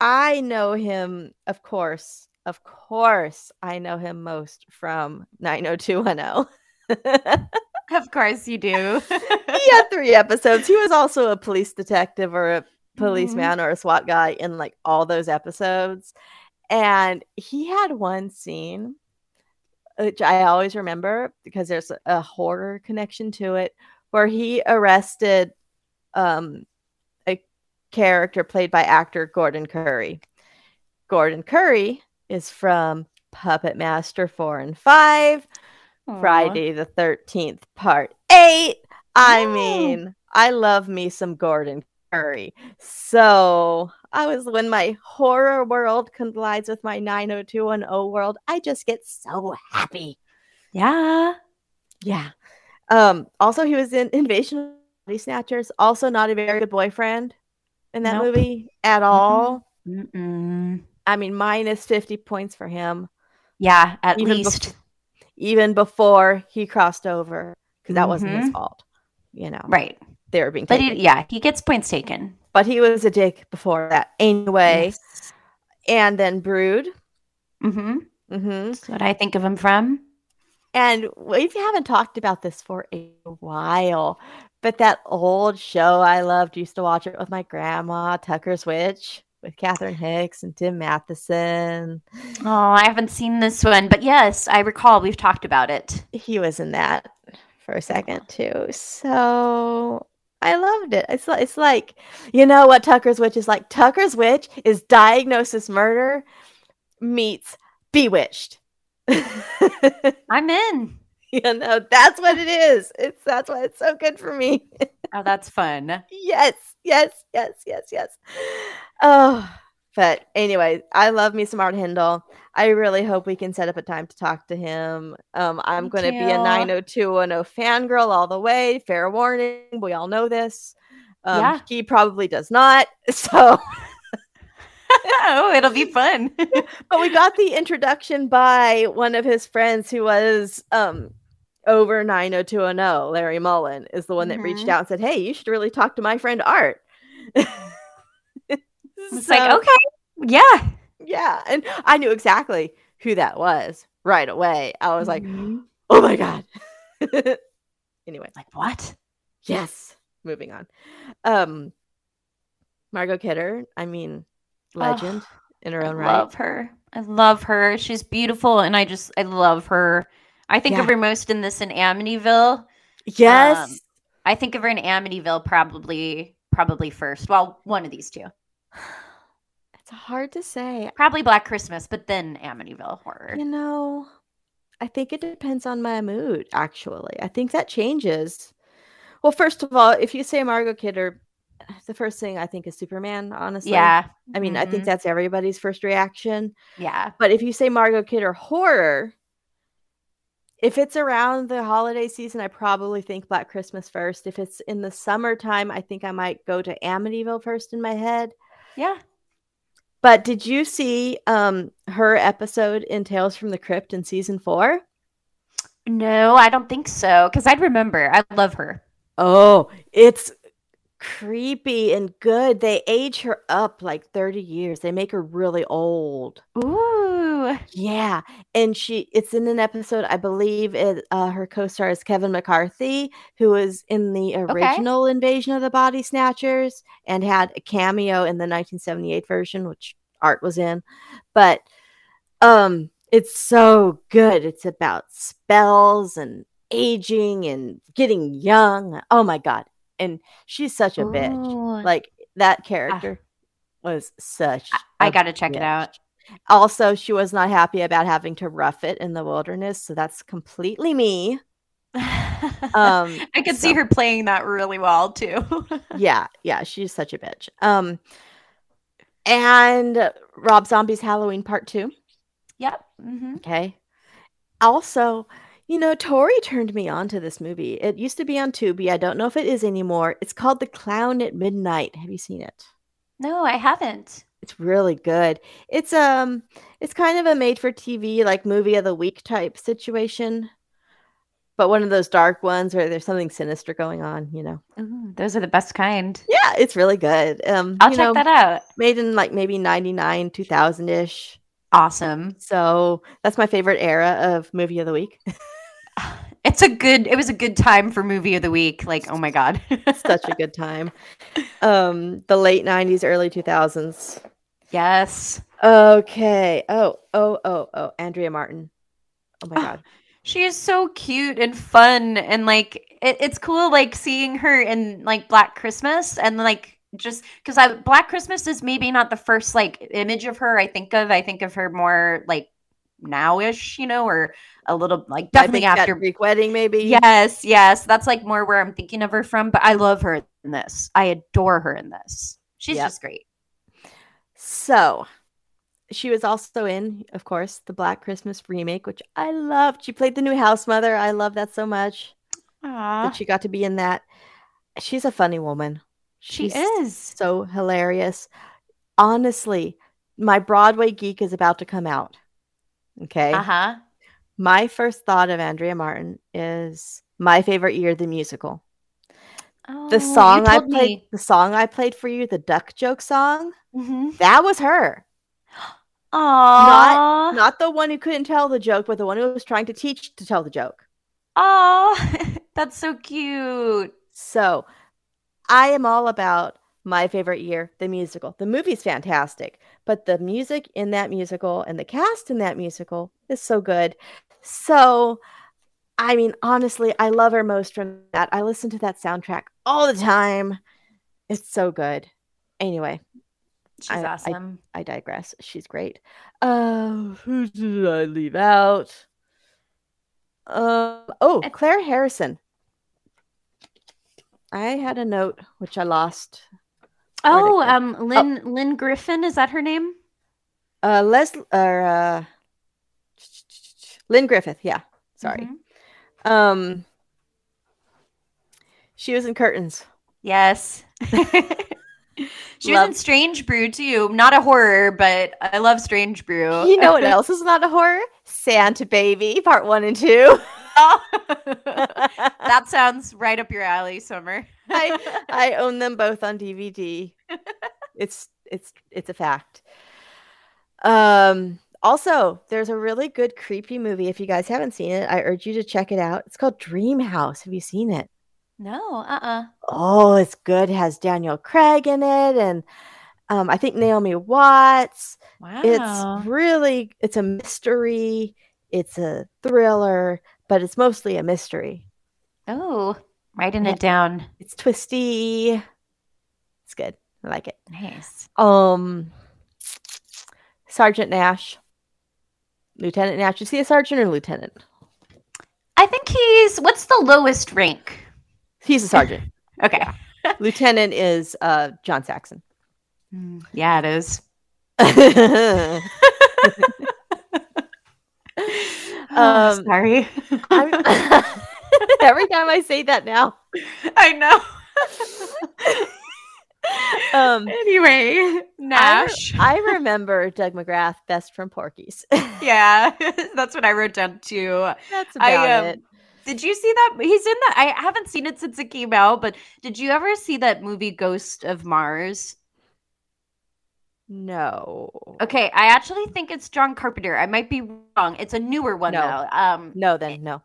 I know him, of course. Of course, I know him most from 90210. of course you do. he had three episodes. He was also a police detective or a policeman Mhm. or a SWAT guy in like all those episodes. And he had one scene which I always remember because there's a, a horror connection to it where he arrested um a character played by actor Gordon Currie. Gordon Currie is from Puppet Master 4 and 5, Aw. Friday the 13th, part 8. I mean, I love me some Gordon Currie. So I was when my horror world collides with my 90210 world, I just get so happy. Yeah. Yeah. Um, also he was in Invasion of Body Snatchers, also not a very good boyfriend in that Nope. movie at all. Mm-mm. I mean, minus 50 points for him. Yeah, at Even least. bef- even before he crossed over, because that wasn't his Mhm. fault. You know, Right. they were being But he, yeah, he gets points taken. but he was a dick before that anyway. And then Brood. Mm-hmm. Mm-hmm. That's what I think of him from. And we haven't talked about this for a while, but that old show I loved, used to watch it with my grandma, Tucker's Witch, with Catherine Hicks and Tim Matheson. Oh, I haven't seen this one, but yes, I recall we've talked about it. He was in that for a second too. So I loved it. It's like, it's like, you know what Tucker's Witch is like? Tucker's Witch is Diagnosis Murder meets Bewitched. I'm in. you know, that's what it is. It's that's why it's so good for me. Oh, that's fun. yes, yes, yes, yes, yes. Oh, but anyway, I love me some Art Hindle. I really hope we can set up a time to talk to him. Um, I'm going to be a too. 90210 fangirl all the way. Fair warning, we all know this. Um, Yeah. He probably does not. So, oh, it'll be fun. but we got the introduction by one of his friends who was um over 90210 larry mullen is the one that reached Mhm. out and said hey you should really talk to my friend art It's like, okay, yeah. yeah and i knew exactly who that was right away i was like Mhm. oh my god anyway Like what? yes moving on um margot kidder i mean legend in her I own right love her. I love her. She's beautiful, and I just I love her. I think of her most in this in Amityville. yes Um, I think of her in Amityville probably probably first. Well, one of these two. it's hard to say Probably Black Christmas, but then Amityville horror. You know, I think it depends on my mood, actually. I think that changes. Well, first of all, if you say Margot Kidder, the first thing I think is Superman, honestly. Yeah. I mean, I think Mhm. that's everybody's first reaction. Yeah. But if you say Margot Kidder horror, if it's around the holiday season, I probably think Black Christmas first. If it's in the summertime, I think I might go to Amityville first in my head. Yeah. But did you see um her episode in Tales from the Crypt in season four? No, I don't think so. Because I'd remember. I love her. Oh, it's creepy and good. They age her up like 30 years. They make her really old. Ooh. Yeah. And she it's in an episode, I believe it uh her co-star is Kevin McCarthy, who was in the original Invasion of the Body Snatchers and had a cameo in the 1978 version, which Art was in. But um it's so good. It's about spells and aging and getting young. Oh my god. And she's such a bitch. Like that character was such I gotta check it out. Also, she was not happy about having to rough it in the wilderness, so that's completely me. Um I could see her playing that really well too. yeah, yeah, she's such a bitch. Um and Rob Zombie's Halloween Part 2. yep. hmm Okay. Also, you know, Tori turned me on to this movie. It used to be on Tubi. I don't know if it is anymore. It's called The Clown at Midnight. Have you seen it? No, I haven't. It's really good. It's um it's kind of a made for TV like movie of the week type situation. But one of those dark ones where there's something sinister going on, you know. Ooh, those are the best kind. Yeah, it's really good. Um I'll check know, that out. Made in like maybe 99, 2000 ish. Awesome. So that's my favorite era of movie of the week. It's a good. It was a good time for movie of the week. Like, oh my god. Such a good time. Um, the late 90s, early 2000s. yes. Okay. Oh, oh, oh, oh. Andrea Martin. Oh my God. She is so cute and fun, and like it, it's cool, like seeing her in like Black Christmas, and like just because I Black Christmas is maybe not the first like image of her I think of. I think of her more like nowish, you know, or a little like definitely after Greek wedding, maybe. Yes, yes. That's like more where I'm thinking of her from, but I love her in this. I adore her in this. She's Yep. just great. So she was also in, of course, the Black Christmas remake, which I loved. She played the new house mother. I love that so much Aww. that she got to be in that. She's a funny woman. She She's is. so hilarious. Honestly, my Broadway geek is about to come out. Okay. Uh-huh. My first thought of Andrea Martin is my favorite year, the musical. Oh, The song I played, me. the song I played for you, the duck joke song, Mhm. that was her. Aww. Not not the one who couldn't tell the joke, but the one who was trying to teach to tell the joke. Aw. That's so cute. So I am all about my favorite year, the musical. The movie's fantastic, but the music in that musical and the cast in that musical is so good. So, I mean, honestly, I love her most from that. I listen to that soundtrack all the time. It's so good. Anyway, She's I- I- awesome. I digress. She's great. Uh, who did I leave out? Um, oh, Claire Harrison. I had a note which I lost. Oh, um, Lynn Lynn Griffin is that her name? Uh, Les or uh, Lynn Griffith. Yeah, sorry. Mhm. Um, she was in Curtains. Yes. she was in Strange Brew too. Not a horror, but I love Strange Brew. You know what else is not a horror? Santa Baby, Part One and Two. that sounds right up your alley, Summer. I I own them both on DVD. It's it's it's a fact. Um also, there's a really good creepy movie. If you guys haven't seen it, I urge you to check it out. It's called Dream House. Have you seen it? No, uh-uh. Oh, it's good. It has Daniel Craig in it and um, I think Naomi Watts. Wow. It's really it's a mystery, it's a thriller, but it's mostly a mystery. Oh, writing Yeah. it down. It's twisty. It's good. I like it. Nice. Um, Sergeant Nash, Lieutenant Nash. Is he a sergeant or lieutenant? I think he's what's the lowest rank? He's a sergeant. Okay. lieutenant is uh John Saxon. Mm, Yeah, it is. um, Sorry. Every time I say that now. I know. Um, anyway, I, re- Nash. I remember Doug McGrath best from Porky's. yeah, that's what I wrote down too. That's I, about um, it. Did you see that? He's in that. I haven't seen it since it came out, but did you ever see that movie Ghost of Mars? No. Okay, I actually think it's John Carpenter. I might be wrong. It's a newer one No. though. Um, No, then no.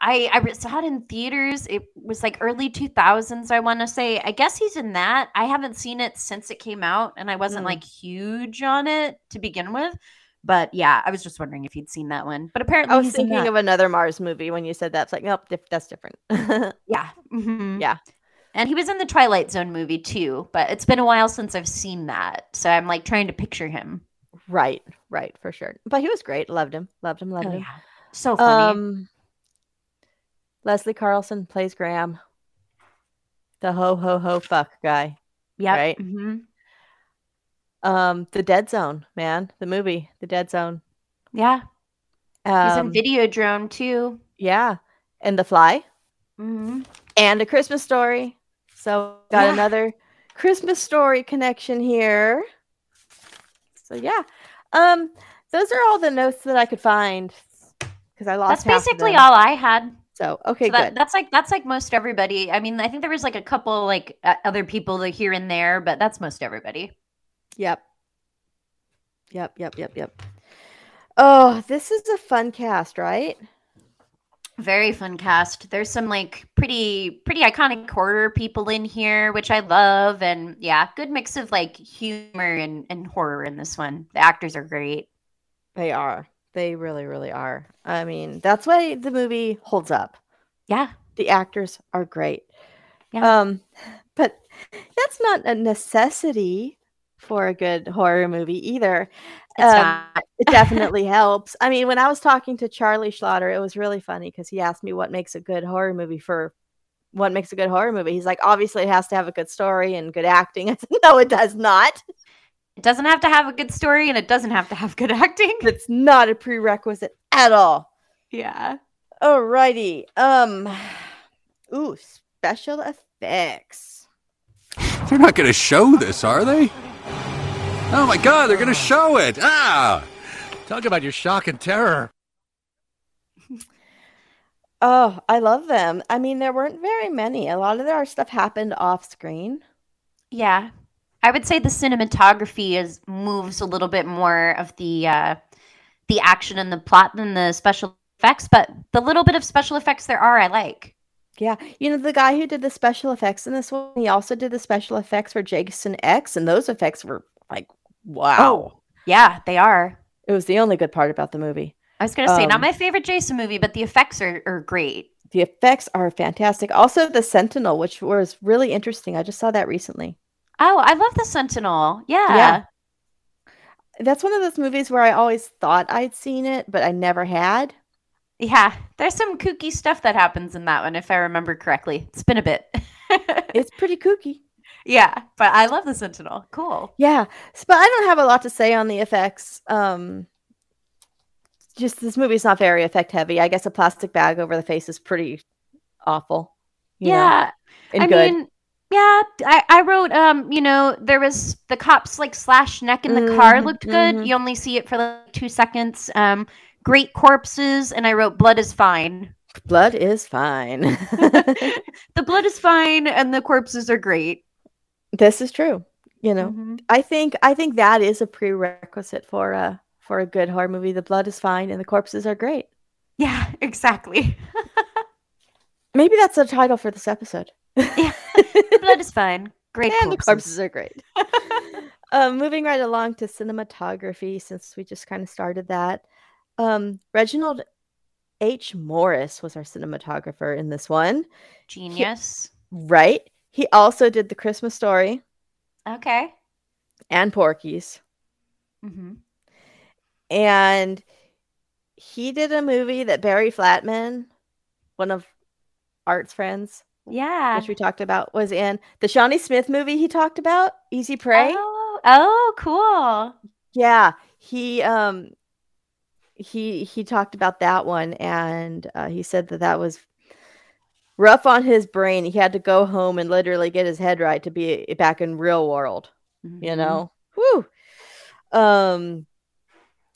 I I saw it in theaters. It was like early 2000s, I want to say. I guess he's in that. I haven't seen it since it came out and I wasn't Mm. like huge on it to begin with. But yeah, I was just wondering if you'd seen that one. But apparently I was thinking of another Mars movie when you said that. It's like, nope, that's different. Yeah. mhm. yeah. And he was in the Twilight Zone movie too, but it's been a while since I've seen that. So I'm like trying to picture him. Right, right, for sure. But he was great. Loved him. Loved him. Loved Oh, him. yeah. So funny. Um, Leslie Carlson plays Graham, the ho ho ho fuck guy. yeah. right. mhm. Um, The Dead Zone, man, the movie, The Dead Zone. Yeah. He's in Um, Videodrome too. yeah, and The Fly, hmm and A Christmas Story. So got Yeah. another Christmas Story connection here. So yeah, um, those are all the notes that I could find because I lost. That's basically all I had. So okay, So that, good. that's like that's like most everybody. I mean, I think there was like a couple like uh, other people here and there, but that's most everybody. Yep. Yep. Yep. Yep. Yep. Oh, this is a fun cast, right? Very fun cast. There's some like pretty pretty iconic horror people in here, which I love, and yeah, good mix of like humor and, and horror in this one. The actors are great. They are. They really, really are. I mean, that's why the movie holds up. Yeah. The actors are great. Yeah. Um, but that's not a necessity for a good horror movie either. It's Um, it definitely helps. I mean, when I was talking to Charlie Schlatter, it was really funny because he asked me what makes a good horror movie for what makes a good horror movie. He's like, obviously, it has to have a good story and good acting. I said, no, it does not. It doesn't have to have a good story, and it doesn't have to have good acting. It's not a prerequisite at all. Yeah. Alrighty. Um. Ooh, special effects. They're not going to show this, are they? Oh my god, they're going to show it! Ah! Talk about your shock and terror. Oh, I love them. I mean, there weren't very many. A lot of our stuff happened off screen. Yeah. I would say the cinematography is moves a little bit more of the uh the action and the plot than the special effects, but the little bit of special effects there are I like. Yeah, you know the guy who did the special effects in this one, he also did the special effects for Jason X, and those effects were like, wow. Oh, yeah, they are. It was the only good part about the movie. I was gonna say not Um, my favorite Jason movie, but the effects are, are great. The effects are fantastic. Also, the Sentinel, which was really interesting. I just saw that recently. Oh, I love the Sentinel. Yeah. Yeah. That's one of those movies where I always thought I'd seen it, but I never had. Yeah. There's some kooky stuff that happens in that one, if I remember correctly. It's been a bit. It's pretty kooky. yeah, but I love the Sentinel. Cool. Yeah, but I don't have a lot to say on the effects. Um, just this movie's not very effect heavy. I guess a plastic bag over the face is pretty awful. you know, yeah. and I good. mean, yeah, I, I wrote, um, you know, there was the cop's like slash neck in the car Mhm, looked good. mhm. You only see it for like two seconds. Um, great corpses, and I wrote blood is fine. Blood is fine. The blood is fine, and the corpses are great. this is true. You know, Mhm. I think I think that is a prerequisite for a for a good horror movie. The blood is fine and the corpses are great. Yeah, exactly. Maybe that's the title for this episode. the blood is fine. Great and the corpses. corpses are great. um, moving right along to cinematography, since we just kind of started that. Um, Reginald H. Morris was our cinematographer in this one. Genius. Right. He also did the Christmas story Okay. and Porky's. Mm-hmm. And he did a movie that Barry Flatman, one of Art's friends, Yeah. which we talked about, was in. The Shawnee Smith movie he talked about, Easy Prey. Oh, oh, cool. Yeah, he um he he talked about that one and uh, he said that that was rough on his brain. He had to go home and literally get his head right to be back in real world, you Mhm. know. Whew. Um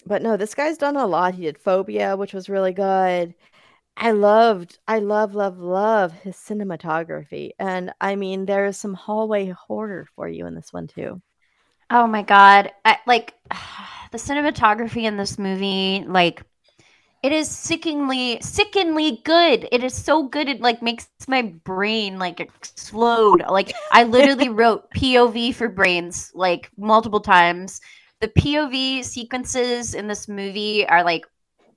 but no, this guy's done a lot. He did Phobia, which was really good. I loved, I love, love, love his cinematography. And I mean, there's some hallway horror for you in this one too. Oh my god. I, like the cinematography in this movie, like it is sickeningly sickeningly good. It is so good it like makes my brain like explode. Like I literally wrote POV for brains like multiple times. The POV sequences in this movie are like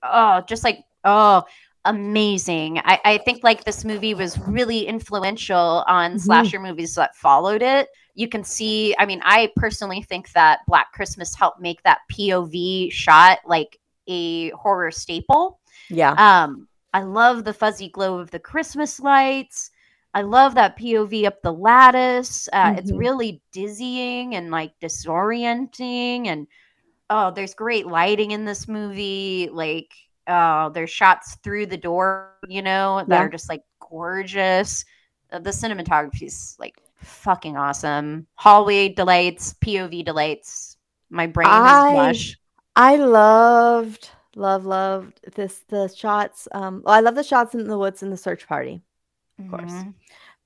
oh, just like oh, amazing. I, I think like this movie was really influential on Mhm. slasher movies that followed it. You can see, I mean, I personally think that Black Christmas helped make that POV shot like a horror staple. Yeah. Um, I love the fuzzy glow of the Christmas lights. I love that POV up the lattice. Uh, It's Mhm. really dizzying and like disorienting. And oh, there's great lighting in this movie. Like, oh, there's shots through the door, you know, that Yeah. are just like gorgeous. Uh, the cinematography is like fucking awesome. Hallway delights, POV delights. My brain I- is mush. I loved, love, loved this the shots. Um, well, I love the shots in the woods in the search party, of course. Mhm.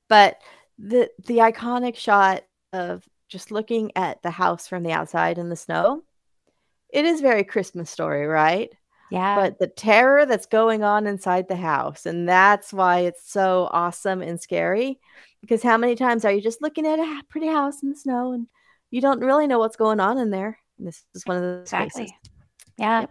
But the the iconic shot of just looking at the house from the outside in the snow, it is very Christmas story, right? Yeah. But the terror that's going on inside the house, and that's why it's so awesome and scary. Because how many times are you just looking at a pretty house in the snow and you don't really know what's going on in there? And this is one of those Exactly. spaces. Yeah.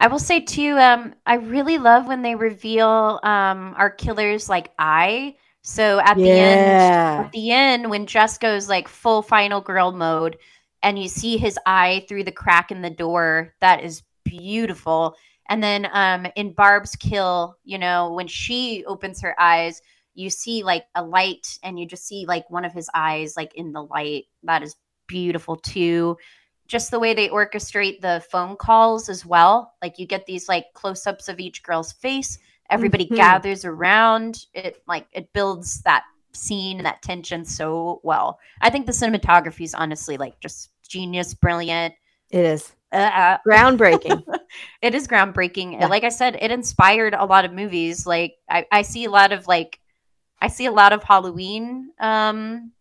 I will say too, um, I really love when they reveal um our killer's like eye. So at the end at the end when Jess goes like full final girl mode and you see his eye through the crack in the door, that is beautiful. And then um in Barb's kill, you know, when she opens her eyes, you see like a light and you just see like one of his eyes like in the light. That is beautiful too just the way they orchestrate the phone calls as well. Like you get these like close-ups of each girl's face. Everybody Mhm. gathers around. It like it builds that scene and that tension so well. I think the cinematography is honestly like just genius, brilliant. It is Uh, groundbreaking. it is groundbreaking. Yeah. Like I said, it inspired a lot of movies. Like I, I see a lot of like I see a lot of Halloween um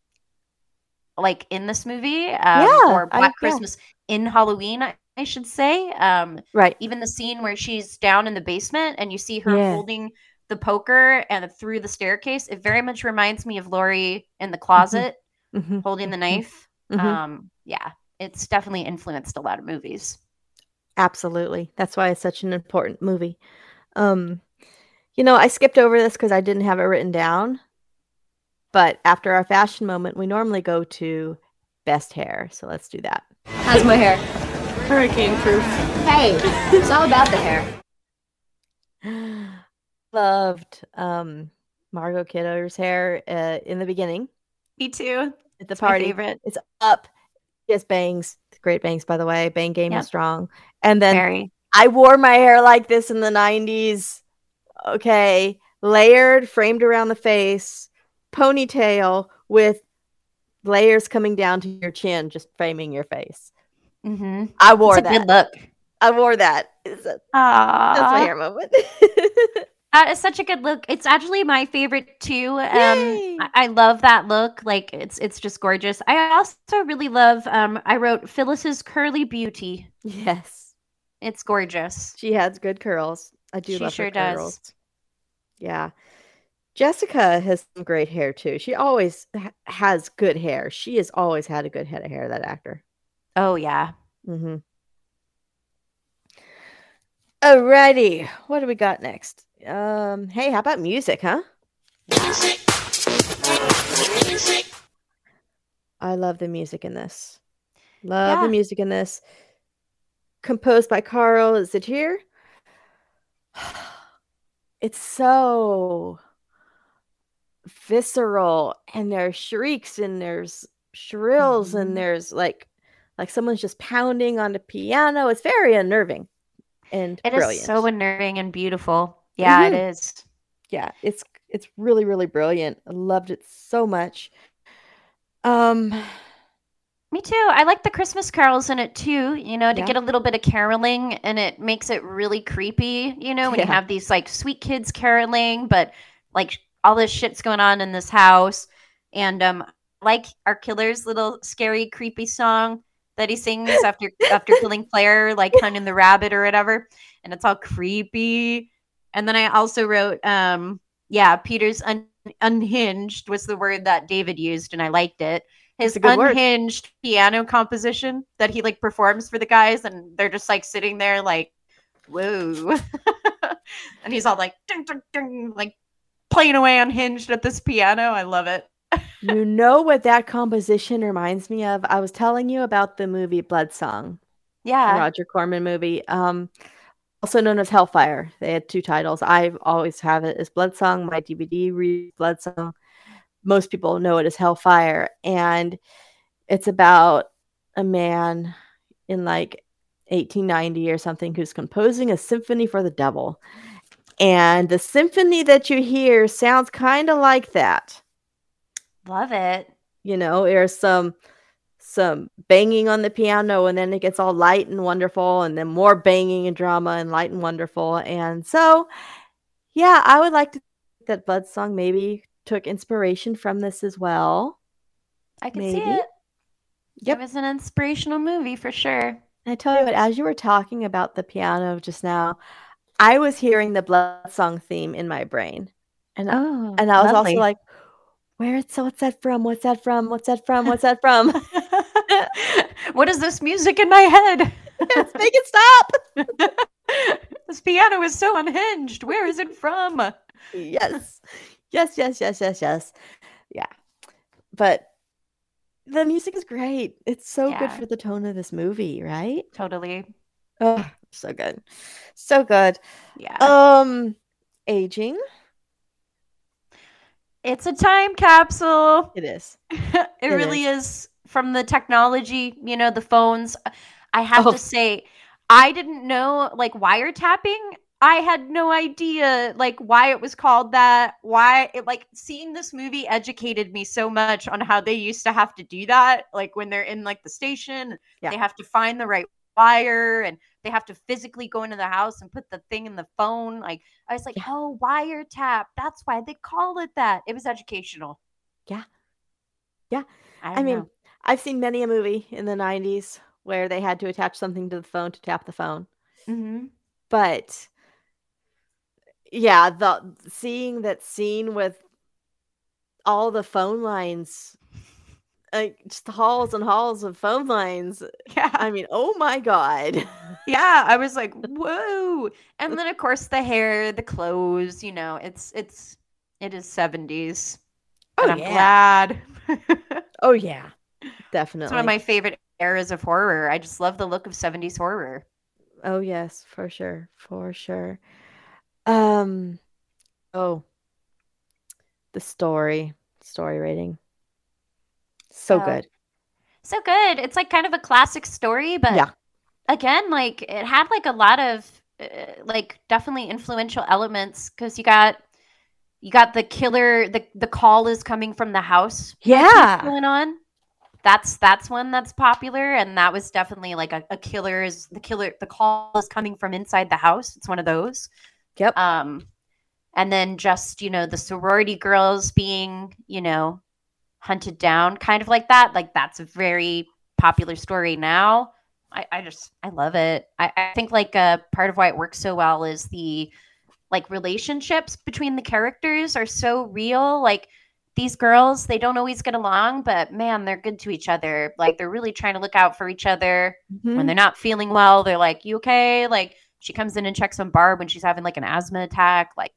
like in this movie. Um, Yeah, or I- Black yeah. Christmas in Halloween, I, I should say. Um right. even the scene where she's down in the basement and you see her Yeah. holding the poker and through the staircase, it very much reminds me of Lori in the closet Mhm. holding the knife. Mhm. Um yeah, it's definitely influenced a lot of movies. Absolutely. That's why it's such an important movie. Um, you know, I skipped over this because I didn't have it written down. But after our fashion moment, we normally go to best hair. So let's do that. How's my hair? Hurricane proof. Hey, it's all about the hair. Loved um Margot Kidder's hair uh, in the beginning Me too. at the It's my party. favorite. It's up. Just bangs. Great bangs, by the way. Bang game Yep. is strong. And then Very. I wore my hair like this in the 90s. Okay. Layered, framed around the face, ponytail with layers coming down to your chin, just framing your face. Mm-hmm. I wore a that. good look. I wore that. A- that's my hair moment. That is such a good look. It's actually my favorite too. Um, I, I love that look. Like it's it's just gorgeous. I also really love. Um, I wrote Phyllis's curly beauty. yes. It's gorgeous. She has good curls. I do She love sure her does. curls. Yeah. Jessica has some great hair too. She always ha- has good hair. She has always had a good head of hair, that actor. Oh yeah. Mm-hmm. Alrighty, what do we got next? Um, hey, how about music, huh? I love the music in this. Love Yeah. the music in this. Composed by Carl Zittrer? It's so visceral, and there's shrieks, and there's shrills, Mhm. and there's like like someone's just pounding on the piano. It's very unnerving and It is brilliant. so unnerving and beautiful. Yeah, it Mhm. is. yeah, it's it's really really brilliant. I loved it so much. Um, Me too. I like the Christmas carols in it too, you know, to Yeah. get a little bit of caroling and it makes it really creepy, you know, when you have these like sweet kids caroling, but like all this shit's going on in this house. And um like our killer's little scary, creepy song that he sings after after killing Claire, like hunting the rabbit or whatever. And it's all creepy. And then I also wrote um yeah, Peter's un- unhinged was the word that David used and I liked it his good word. unhinged piano composition that he like performs for the guys and they're just like sitting there like whoa and he's all like ding, ding, ding, like playing away unhinged at this piano i love it you know what that composition reminds me of? I was telling you about the movie Blood Song. the yeah Roger Corman movie, um, also known as Hellfire. They had two titles. I always have it as Blood Song. My DVD reads Blood Song. Most people know it as Hellfire, and it's about a man in like 1890 or something who's composing a symphony for the devil. And the symphony that you hear sounds kind of like that love it you know there's some some banging on the piano and then it gets all light and wonderful and then more banging and drama and light and wonderful and so yeah i would like to think that blood song maybe took inspiration from this as well I can see it. Yep. It was an inspirational movie for sure. I tell you what, as you were talking about the piano just now, I was hearing the blood song theme in my brain. And Oh, and I was lovely. also like, where it's so what's that from? What's that from? What's that from? What's that from? what is this music in my head? Let's make it stop. this piano is so unhinged. Where is it from? yes. Yes, yes, yes, yes, yes. Yeah. But the music is great. It's so good for the tone of this movie, right? Totally. Oh, so good. So good. Yeah. Um aging. It's a time capsule. It is. it, It really is. From the technology, you know, the phones. I have Oh. to say, I didn't know like wiretapping. I had no idea like why it was called that. Why it like seeing this movie educated me so much on how they used to have to do that. Like when they're in like the station, Yeah. they have to find the right wire and they have to physically go into the house and put the thing in the phone. Like I was like, oh, wiretap. That's why they call it that. It was educational. Yeah. Yeah. I, I, mean, know. I've seen many a movie in the 90s where they had to attach something to the phone to tap the phone. Mhm. But yeah, the seeing that scene with all the phone lines like just halls and halls of phone lines. Yeah. I mean, oh my god. yeah i was like whoa and then of course the hair the clothes you know it's it's it is 70s and Oh, i'm yeah. glad Oh yeah. Definitely. it's one of my favorite eras of horror i just love the look of 70s horror Oh yes, for sure. For sure. Um oh. The story. Story rating. So Oh, good. so good it's like kind of a classic story but Yeah. again like it had like a lot of uh, like definitely influential elements because you got you got the killer the the call is coming from the house Yeah. going on that's that's one that's popular and that was definitely like a, a killer is the killer the call is coming from inside the house. It's one of those. Yep. um and then just you know the sorority girls being you know hunted down kind of like that. Like that's a very popular story now. I, I just i love it. I, I think like uh part of why it works so well is the like relationships between the characters are so real. Like these girls they don't always get along but man they're good to each other like they're really trying to look out for each other when Mhm. they're not feeling well they're like you okay like she comes in and checks on barb when she's having like an asthma attack like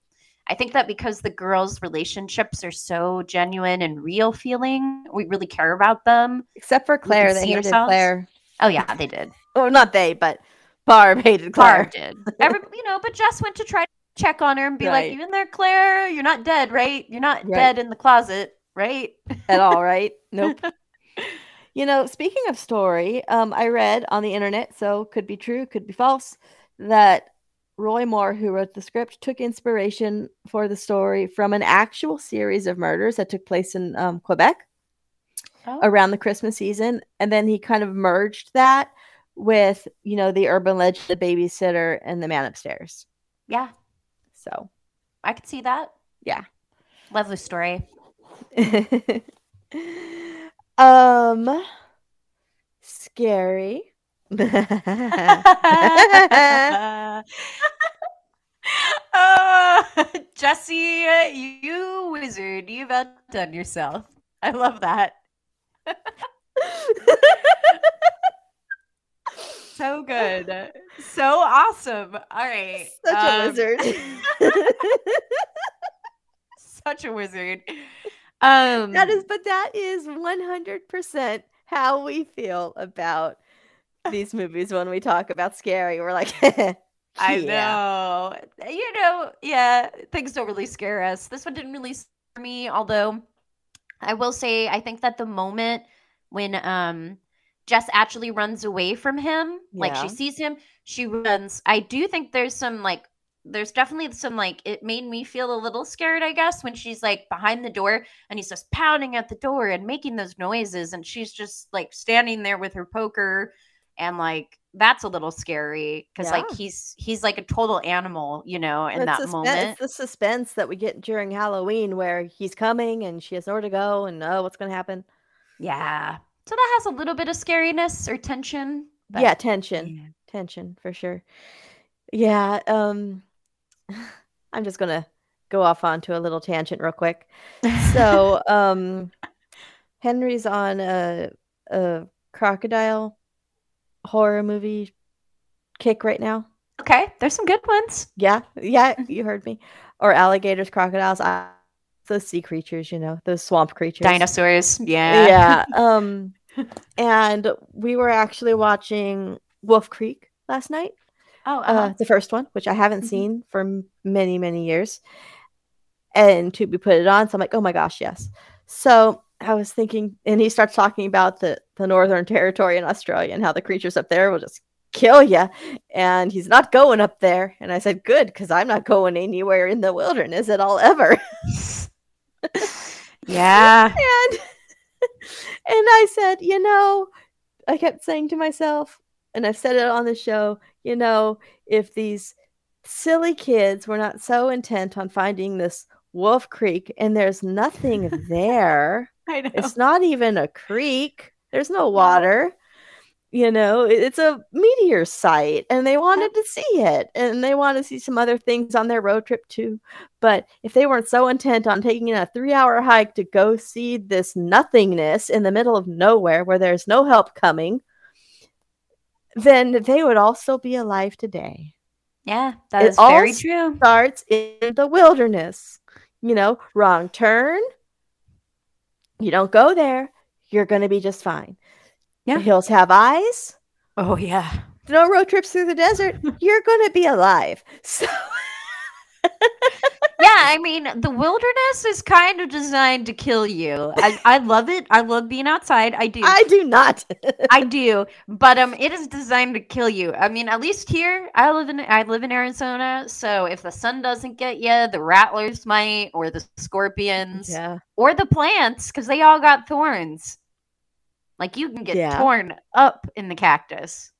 i think that because the girls relationships are so genuine and real feeling we really care about them Except for Claire, they hated ourselves. Claire. oh yeah they did Oh, not they, but Barb hated Claire. barb did Every, you know but jess went to try to check on her and be Right. like you in there claire you're not dead right you're not Right. dead in the closet right at all, right? Nope. you know, speaking of story, um, I read on the internet, so could be true, could be false, that Roy Moore, who wrote the script, took inspiration for the story from an actual series of murders that took place in um, Quebec Oh. around the Christmas season, and then he kind of merged that with, you know, the urban legend, the babysitter, and the man upstairs. yeah So, i could see that yeah. lovely story um, scary. oh, Jesse, you wizard, you've outdone yourself. I love that. So good. So awesome. All right. Such a um, wizard. Such a wizard. Um that is, but that is 100% how we feel about these movies when we talk about scary. We're like, I yeah. know. You know, yeah, things don't really scare us. This one didn't really scare me, although I will say I think that the moment when um Jess actually runs away from him, like she sees him, she runs. I do think there's some like there's definitely some like it made me feel a little scared, I guess, when she's like behind the door and he's just pounding at the door and making those noises, and she's just like standing there with her poker, and like that's a little scary because like he's he's like a total animal, you know, in It's that suspe- moment. It's the suspense that we get during Halloween where he's coming and she has nowhere to go and oh, what's going to happen? Yeah. So that has a little bit of scariness or tension. but- yeah, tension. Tension for sure. Yeah, um I'm just going to go off onto a little tangent real quick. So, um Henry's on a a crocodile horror movie kick right now. Okay, there's some good ones. Yeah, yeah, you heard me. Or alligators, crocodiles, I, those sea creatures, you know, those swamp creatures. Dinosaurs. Yeah. Yeah. Um and we were actually watching Wolf Creek last night. Oh, Uh, uh-huh. the first one, which I haven't Mhm. seen for many, many years. And to be put it on, so I'm like, oh my gosh, yes. So I was thinking, and he starts talking about the the Northern Territory in Australia and how the creatures up there will just kill you. And he's not going up there. And I said, good, because I'm not going anywhere in the wilderness at all ever. Yeah. and I said, you know, I kept saying to myself, and I've said it on the show, you know, if these silly kids were not so intent on finding this Wolf Creek and there's nothing there, I know. it's not even a creek, there's no water. You know, it's a meteor site, and they wanted to see it, and they want to see some other things on their road trip too. But if they weren't so intent on taking a three hour hike to go see this nothingness in the middle of nowhere where there's no help coming, then they would still be alive today. Yeah, that It is all very true. Starts in the wilderness. You know, wrong turn. You don't go there. You're going to be just fine. Yeah. The hills have eyes. Oh yeah. No road trips through the desert. You're going to be alive. So yeah, I mean, the wilderness is kind of designed to kill you. I, I love it. I love being outside. I do. I do not. I do, but um, it is designed to kill you. I mean, at least here, I live in I live in Arizona, so if the sun doesn't get you, the rattlers might, or the scorpions, Yeah. or the plants, because they all got thorns. Like you can get Yeah. torn up in the cactus.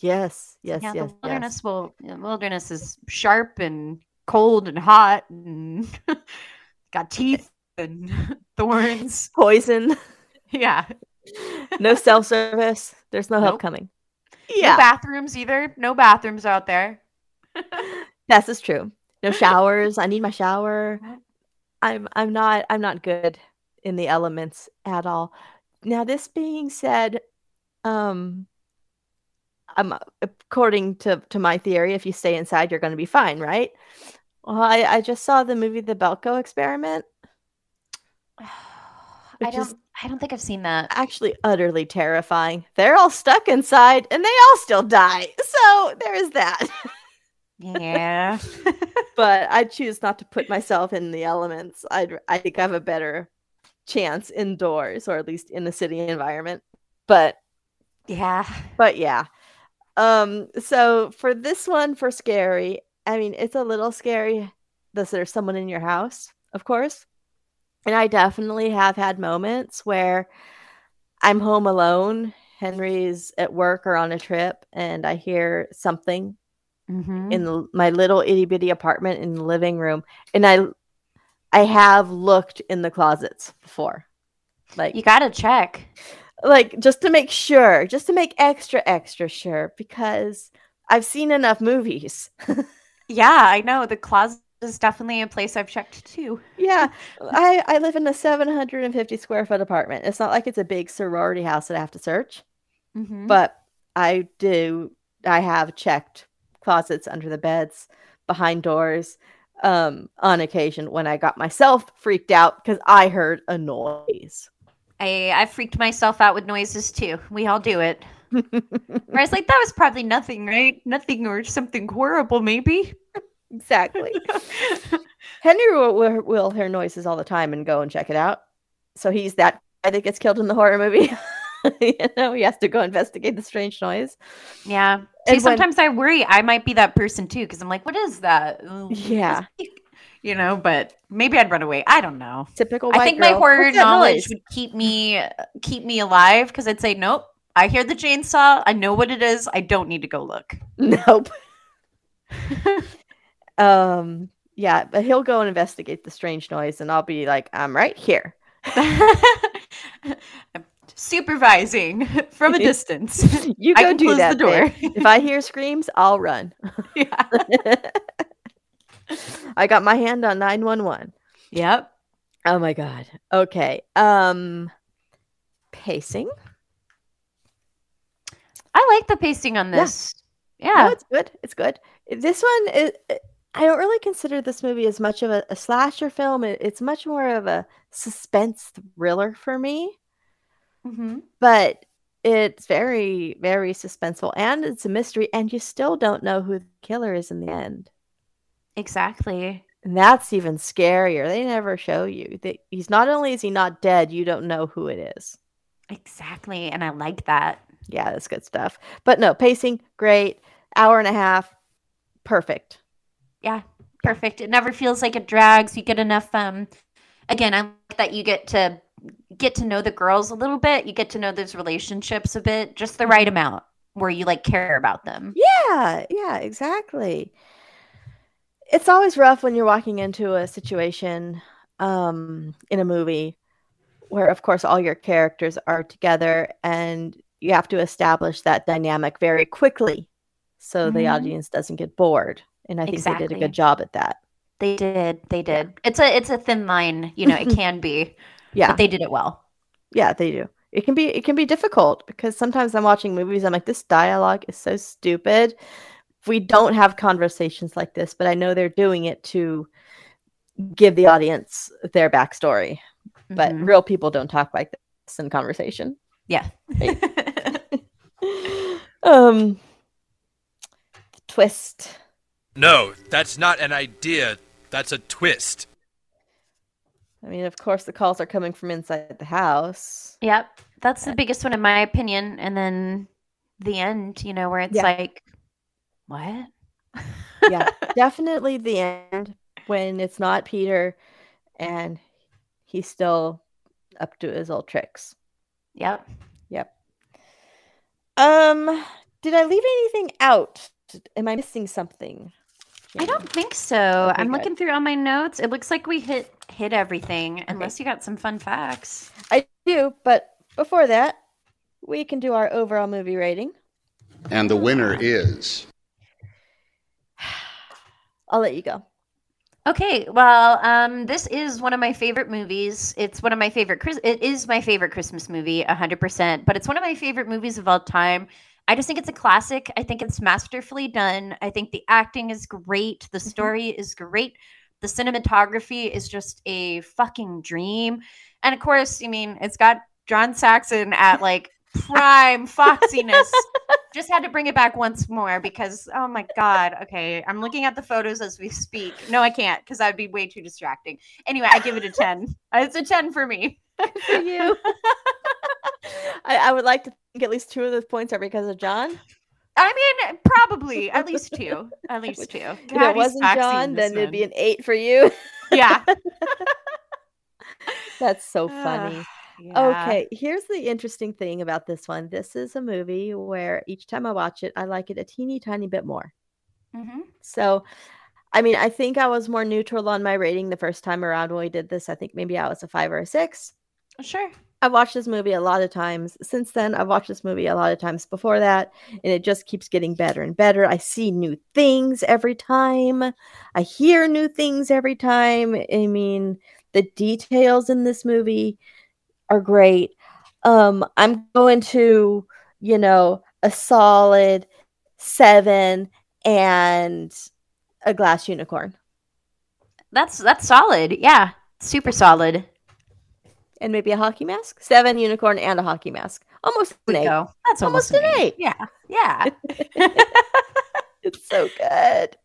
Yes, yes, yeah, yes, the yes. wilderness will the wilderness is sharp and cold and hot and got teeth and thorns. Poison. Yeah. No self service. There's no help Nope. coming. No bathrooms either. No bathrooms out there. This is true. No showers. I need my shower. I'm I'm not I'm not good in the elements at all. Now this being said, um um according to to my theory, if you stay inside, you're going to be fine, right? Well, I I just saw the movie The Belko Experiment. I don't I don't think I've seen that. actually utterly terrifying. They're all stuck inside and they all still die. So there is that. Yeah. but I choose not to put myself in the elements. I'd I think I have a better chance indoors or at least in the city environment. But yeah. but yeah. Um so for this one for scary, I mean it's a little scary that there's someone in your house, of course. And I definitely have had moments where I'm home alone, Henry's at work or on a trip and I hear something Mhm. in the, my little itty bitty apartment in the living room, and I I have looked in the closets before, like You gotta check. like just to make sure, just to make extra extra sure, because I've seen enough movies. Yeah, I know. The closet is definitely a place I've checked too. yeah, I I live in a 750 square foot apartment. It's not like it's a big sorority house that I have to search, Mhm. but I do. I have checked closets under the beds, behind doors, um, on occasion when I got myself freaked out because I heard a noise. I I freaked myself out with noises too. We all do it. Where I was like, that was probably nothing, right? Nothing or something horrible, maybe. Exactly. Henry will, will, will hear noises all the time and go and check it out. So he's that guy that gets killed in the horror movie. you know, he has to go investigate the strange noise. Yeah. See, And when- sometimes I worry I might be that person too because I'm like, what is that? Yeah. You know, but maybe I'd run away. I don't know. Typical I think my horror knowledge noise? would keep me keep me alive because I'd say, nope. I hear the chainsaw. I know what it is. I don't need to go look. Nope. um. Yeah, but he'll go and investigate the strange noise, and I'll be like, "I'm right here." Supervising from a distance. You I go can do close that. the door. if I hear screams, I'll run. Yeah. I got my hand on nine one one. Yep. Oh my god. Okay. Um. Pacing. I like the pacing on Yeah. this. No, Yeah. it's good. It's good. This one is. I don't really consider this movie as much of a, a slasher film. It- it's much more of a suspense thriller for me. Hmm But it's very, very suspenseful, and it's a mystery, and you still don't know who the killer is in the end. Exactly. And that's even scarier. They never show you. They, he's not only is he not dead, you don't know who it is. Exactly. And I like that. Yeah, that's good stuff. But no, pacing, great. Hour and a half, perfect. Yeah. Perfect. It never feels like it drags. You get enough um again, I like that you get to get to know the girls a little bit. You get to know those relationships a bit, just the right amount where you like care about them. Yeah, yeah, exactly. It's always rough when you're walking into a situation um, in a movie where, of course, all your characters are together and you have to establish that dynamic very quickly so the Mhm. audience doesn't get bored. And I think they did a good job at that. They did. They did. It's a it's a thin line, you know, it can be. Yeah. But they did it well. Yeah, they do. It can be it can be difficult because sometimes I'm watching movies I'm like this dialogue is so stupid. We don't have conversations like this, but I know they're doing it to give the audience their backstory. But Mhm. real people don't talk like this in conversation. Yeah. Um twist. No, that's not an idea. That's a twist. I mean, of course the calls are coming from inside the house. Yep. That's the biggest one in my opinion. And then the end, you know, where it's Yeah. like, what? yeah, definitely the end when it's not Peter and he's still up to his old tricks. Yep. Yep. Um, did I leave anything out? Am I missing something? I don't think so. Okay, I'm good. looking through all my notes. It looks like we hit hit everything, unless you got some fun facts. I do, but before that, we can do our overall movie rating. And the winner is. I'll let you go. Okay, well, um, this is one of my favorite movies. It's one of my favorite. Chris- it is my favorite Christmas movie, hundred percent. But it's one of my favorite movies of all time. I just think it's a classic. I think it's masterfully done. I think the acting is great. The mm-hmm. story is great. The cinematography is just a fucking dream. And of course, I mean, it's got John Saxon at like prime foxiness. Just had to bring it back once more because oh my god. Okay, I'm looking at the photos as we speak. No, I can't because that'd be way too distracting. Anyway, I give it a 10. It's a 10 for me. For you. I, I would like to think at least two of those points are because of John. I mean, probably at least two. At least two. If it wasn't John, then it'd be an eight for you. Yeah. That's so funny. Yeah. Okay, here's the interesting thing about this one. This is a movie where each time I watch it, I like it a teeny tiny bit more. Mhm. So, I mean, I think I was more neutral on my rating the first time around when we did this. I think maybe I was a five or a six. Sure. I've watched this movie a lot of times. Since then, I've watched this movie a lot of times before that, and it just keeps getting better and better. I see new things every time. I hear new things every time. I mean, the details in this movie are great. Um, I'm going to, you know, a solid seven and a glass unicorn. That's that's solid. Yeah. Super solid. And maybe a hockey mask? Seven unicorn and a hockey mask. Almost an eight. go. That's almost, almost an an eight. Yeah. Yeah. it's so good.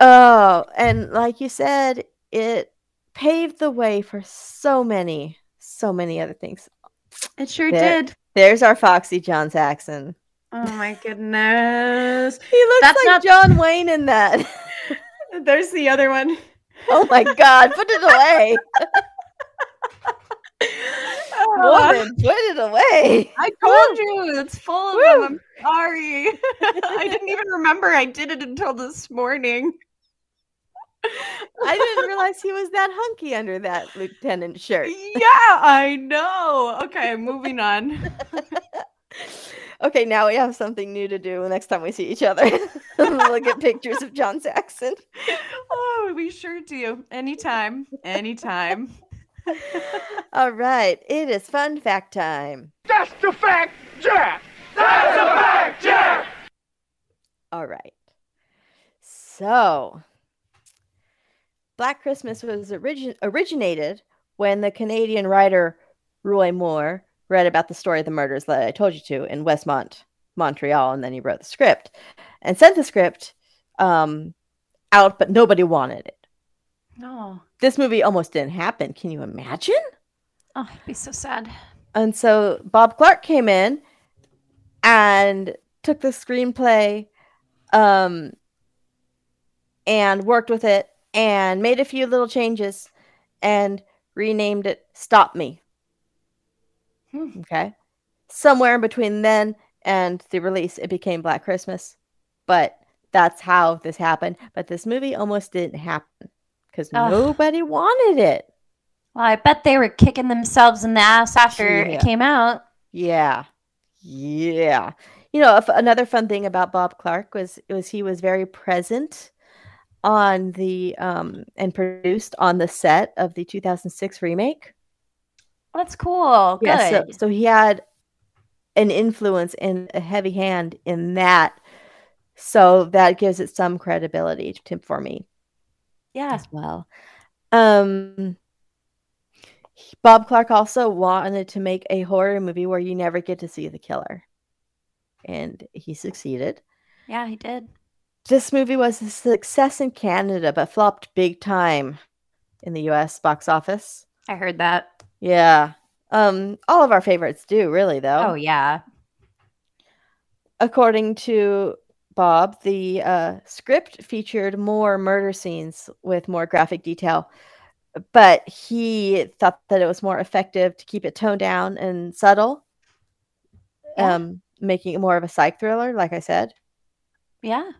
Oh, and like you said, it paved the way for so many, so many other things. It sure There- did. There's our Foxy John Saxon. Oh my goodness. He looks That's like not- John Wayne in that. There's the other one. Oh my god, put it away. Woman, uh-huh. put it away. I told you it's full of them. I'm sorry. I didn't even remember I did it until this morning. I didn't realize he was that hunky under that lieutenant shirt. Yeah, I know. Okay, moving on. Okay, now we have something new to do next time we see each other. Look at pictures of John Saxon. Oh, we sure do. Anytime. Anytime. All right, it is fun fact time. That's the fact, Jack! That's the fact, Jack! All right. So, Black Christmas was origin- originated when the Canadian writer Roy Moore read about the story of the murders that I told you to in Westmount, Montreal, and then he wrote the script and sent the script um, out, but nobody wanted it. No. This movie almost didn't happen. Can you imagine? Oh, it'd be so sad. And so Bob Clark came in and took the screenplay um, and worked with it and made a few little changes and renamed it Stop Me. Okay. Somewhere in between then and the release, it became Black Christmas. But that's how this happened. But this movie almost didn't happen because nobody wanted it. Well, I bet they were kicking themselves in the ass after Yeah. it came out. Yeah. Yeah. You know, if, another fun thing about Bob Clark was was he was very present on the um and produced on the set of the 2006 remake. That's cool. Good. Yeah, so, so he had an influence and a heavy hand in that. So that gives it some credibility to, for me yeah. as well. Um, Bob Clark also wanted to make a horror movie where you never get to see the killer, and he succeeded. Yeah, he did. This movie was a success in Canada, but flopped big time in the U.S. box office. I heard that. Yeah, um, all of our favorites do, really, though. Oh, yeah. According to Bob, the uh, script featured more murder scenes with more graphic detail, but he thought that it was more effective to keep it toned down and subtle, Yeah. um, making it more of a psych thriller, like I said. Yeah.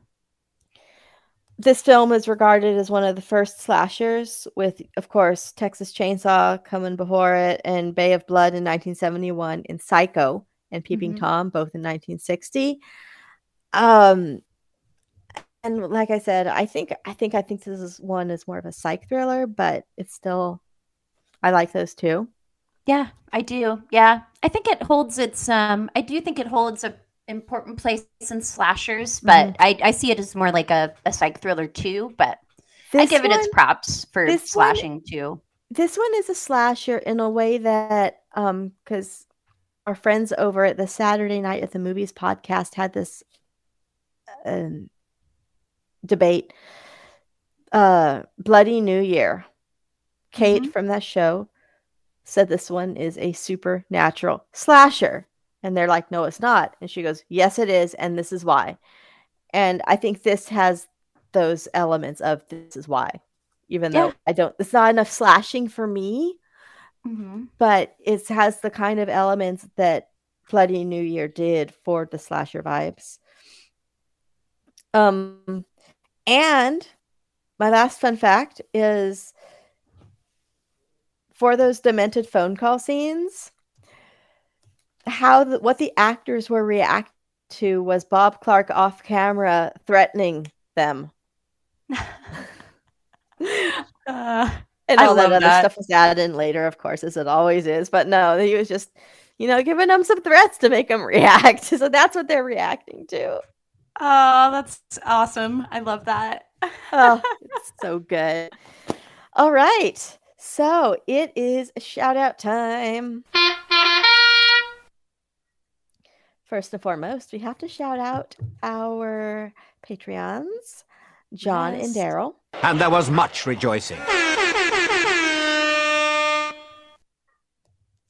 This film is regarded as one of the first slashers, with, of course, Texas Chainsaw coming before it, and Bay of Blood in 1971, and Psycho and Peeping Mhm. Tom both in 1960. Um, and like I said, I think I think I think this is one is more of a psych thriller, but it's still I like those too. Yeah, I do. Yeah. I think it holds its um I do think it holds a important place in slashers, but Mhm. I, I see it as more like a, a psych thriller too, but I This give it its props for this one- slashing too. This one is a slasher in a way that um because our friends over at the Saturday Night at the Movies podcast had this um, debate. Uh, Bloody New Year. Kate from that show said this one is a supernatural slasher. And they're like, no, it's not. And she goes, yes, it is. And this is why. And I think this has those elements of this is why. Even Yeah. though I don't, it's not enough slashing for me, Mm-hmm. but it has the kind of elements that Bloody New Year did for the slasher vibes. Um, and my last fun fact is for those demented phone call scenes, how the, what the actors were reacting to was Bob Clark off camera threatening them. Uh, And all that other that. stuff was added in later, of course, as it always is. But no, he was just, you know, giving them some threats to make them react. So that's what they're reacting to. Oh, that's awesome. I love that. Oh, it's so good. All right. So it is shout out time. First and foremost, we have to shout out our Patreons, John and Yes. Daryl. And there was much rejoicing.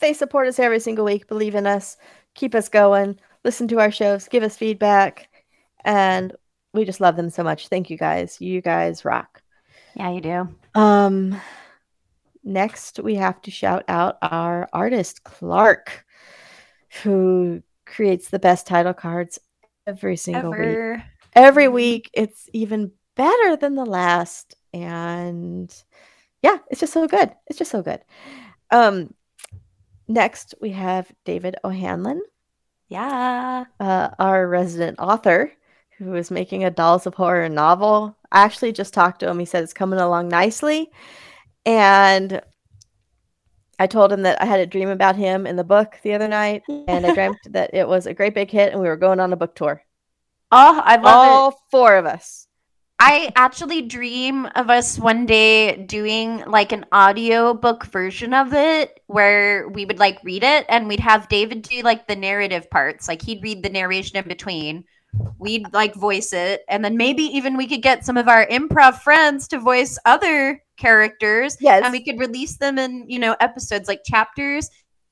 they support us every single week, believe in us, keep us going, listen to our shows, give us feedback, and we just love them so much. Thank you guys. You guys rock. Yeah, you do. Um next we have to shout out our artist Clark who creates the best title cards every single Ever. week. Every week it's even better than the last and yeah, it's just so good. It's just so good. Um next we have David O'Hanlon, Yeah. uh, our resident author who is making a Dolls of Horror novel. I actually just talked to him. He said it's coming along nicely. And I told him that I had a dream about him in the book the other night. And I dreamt that it was a great big hit and we were going on a book tour. Oh, I love it. All four of us. I actually dream of us one day doing like an audio book version of it where we would like read it and we'd have David do like the narrative parts. Like he'd read the narration in between. We'd like voice it. And then maybe even we could get some of our improv friends to voice other characters. Yes. And we could release them in, you know, episodes like chapters.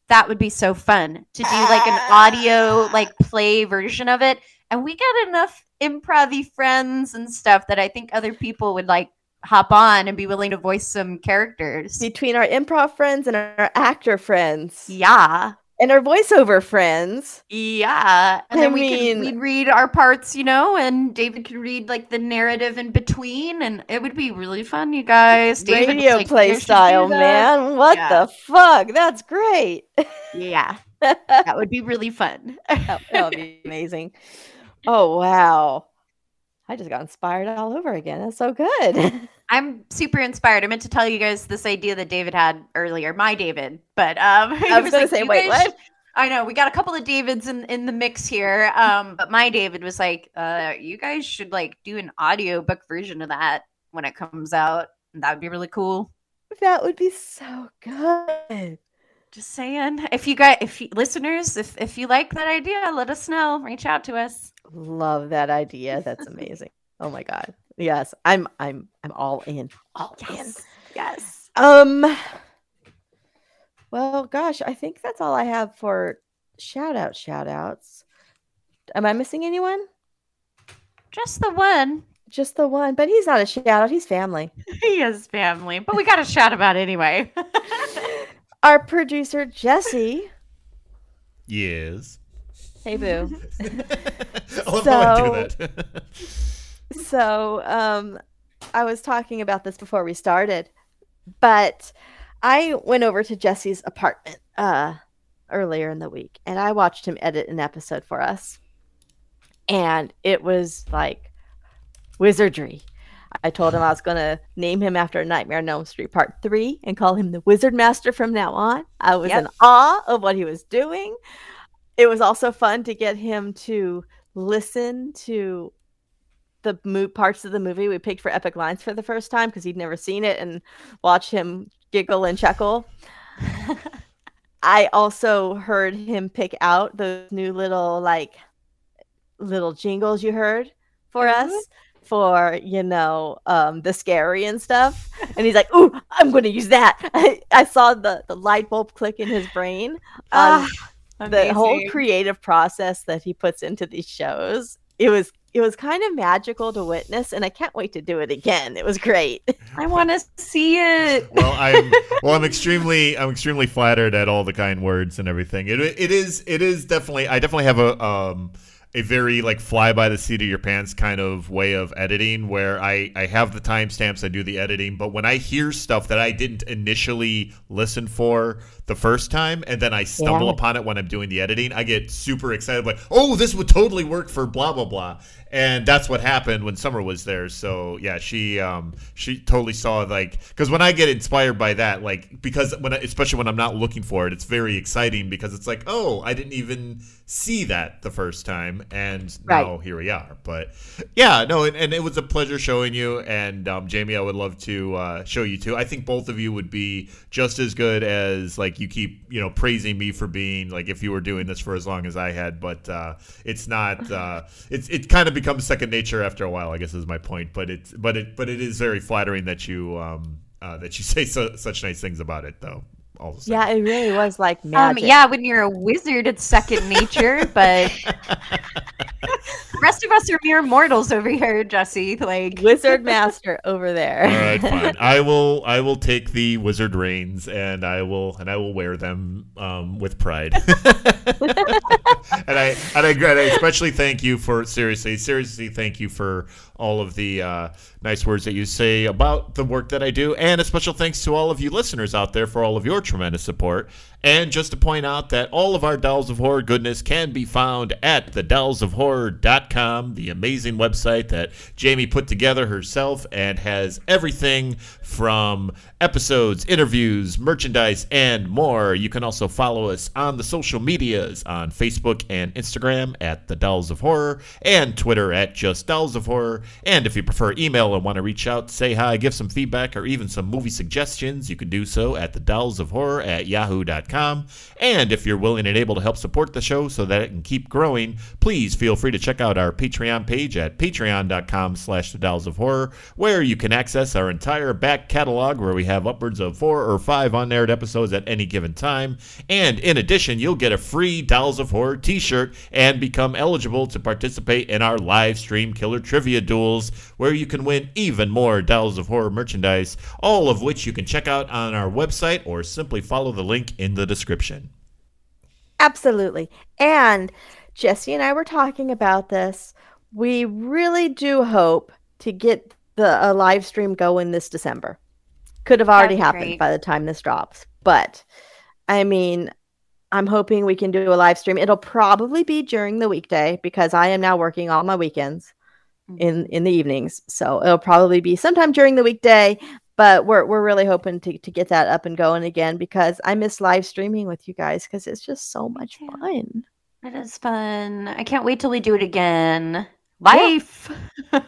That would be so fun to do like an audio like play version of it. And we got enough improv friends and stuff that I think other people would like hop on and be willing to voice some characters. Between our improv friends and our actor friends. Yeah. And our voiceover friends. Yeah. And I then we mean- could we'd read our parts, you know, and David could read like the narrative in between and it would be really fun, you guys. David Radio like, play "You should do style, man. What Yeah. the fuck? That's great. Yeah. that would be really fun. that, that would be amazing. Oh wow. I just got inspired all over again. That's so good. I'm super inspired. I meant to tell you guys this idea that David had earlier, my David, but um, I was gonna say, wait, guys what?" I know we got a couple of Davids in in the mix here, um, but my David was like, uh, "You guys should like do an audiobook version of that when it comes out. That would be really cool." that would be so good. Just saying. If you guys, if you, listeners, if if you like that idea, let us know. Reach out to us. Love that idea. That's amazing. oh my god. Yes, I'm I'm I'm all in. All in. Yes. Um Well, gosh, I think that's all I have for shout out shout outs. Am I missing anyone? Just the one. Just the one, but he's not a shout out, he's family. He is family, but we got to shout about it anyway. Our producer Jesse. Yes. Hey boo. I love how I do So- that. So um I was talking about this before we started, but I went over to Jesse's apartment uh earlier in the week and I watched him edit an episode for us. And it was like wizardry. I told him I was going to name him after Nightmare on Elm Street Part 3 and call him the Wizard Master from now on. I was Yep. in awe of what he was doing. It was also fun to get him to listen to the mo- parts of the movie we picked for epic lines for the first time because he'd never seen it and watch him giggle and chuckle. I also heard him pick out those new little like little jingles you heard for us for you know um the scary and stuff. And he's like ooh i'm gonna use that. I, I saw the the light bulb click in his brain Ah, the whole creative process that he puts into these shows. It was it was kind of magical to witness and i can't wait to do it again it was great I want to see it. well, I'm well. I'm extremely, I'm extremely flattered at all the kind words and everything. It, it is, it is definitely. I definitely have a, um, a very like fly by the seat of your pants kind of way of editing, where I, I have the timestamps, I do the editing, but when I hear stuff that I didn't initially listen for the first time, and then I stumble Yeah. upon it when I'm doing the editing, I get super excited. Like, oh, this would totally work for blah blah blah. And that's what happened when Summer was there. So yeah, she um she totally saw like because when I get inspired by that, like because when I, especially when I'm not looking for it, it's very exciting because it's like oh I didn't even see that the first time, and now here we are. But yeah, no, and, and it was a pleasure showing you. And um, Jamie, I would love to uh, show you too. I think both of you would be just as good as like you keep you know praising me for being like if you were doing this for as long as I had. But uh, it's not. Uh, it's it kind of becomes second nature after a while. I guess is my point. But it's but it but it is very flattering that you um uh, that you say so, such nice things about it though. All the same. Yeah, it really was like Um, magic. yeah, when you're a wizard, it's second nature, but the rest of us are mere mortals over here, Jesse. Like wizard master over there. All right, fine. I will. I will take the wizard reins, and I will, and I will wear them um, with pride. and I, and I, and I especially thank you for seriously, seriously, thank you for all of the uh, nice words that you say about the work that I do, and a special thanks to all of you listeners out there for all of your tremendous support. And just to point out that all of our Dolls of Horror goodness can be found at thedollsofhorror.com, the amazing website that Jamie put together herself and has everything from episodes, interviews, merchandise, and more. You can also follow us on the social medias on Facebook and Instagram at The Dolls of Horror and Twitter at Just Dolls of Horror. And if you prefer email and want to reach out, say hi, give some feedback, or even some movie suggestions, you can do so at The Dolls of Horror at yahoo.com. And if you're willing and able to help support the show so that it can keep growing, please feel free to check out our Patreon page at patreon.com slash the dolls of horror, where you can access our entire back catalog where we have upwards of four or five unaired episodes at any given time. And in addition, you'll get a free Dolls of Horror t-shirt and become eligible to participate in our live stream killer trivia duels, where you can win even more Dolls of Horror merchandise, all of which you can check out on our website or simply follow the link in the description. Absolutely. And Jesse and I were talking about this. We really do hope to get the a live stream going this December. Could have already happened great. by the time this drops. But I mean, I'm hoping we can do a live stream. It'll probably be during the weekday because I am now working all my weekends mm-hmm. in in the evenings. So it'll probably be sometime during the weekday, but we're we're really hoping to to get that up and going again because I miss live streaming with you guys because it's just so much fun. It is fun. I can't wait till we do it again. Life.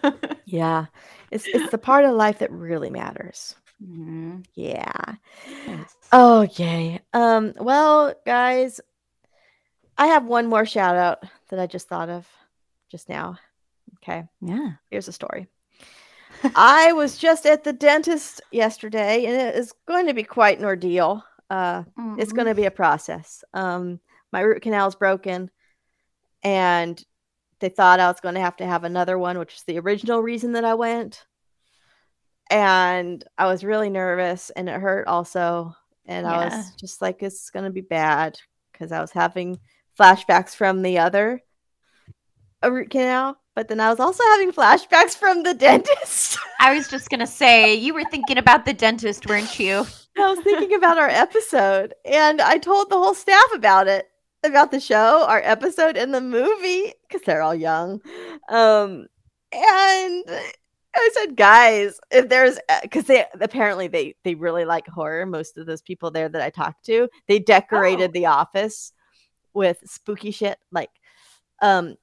Yeah. It's it's the part of life that really matters. Mhm. Yeah. Oh yay. Um well guys, I have one more shout out that I just thought of just now. Okay. Yeah. Here's a story. I was just at the dentist yesterday and it is going to be quite an ordeal. Uh it's going to be a process. Um my root canal is broken and they thought I was going to have to have another one, which is the original reason that I went. And I was really nervous and it hurt also. And I was just like, it's going to be bad because I was having flashbacks from the other uh, root canal. But then I was also having flashbacks from the dentist. I was just gonna say you were thinking about the dentist, weren't you? I was thinking about our episode and I told the whole staff about it, about the show, our episode, and the movie because they're all young. Um, and I said, guys, if there's because they apparently they they really like horror. Most of those people there that I talked to, they decorated the office with spooky shit like um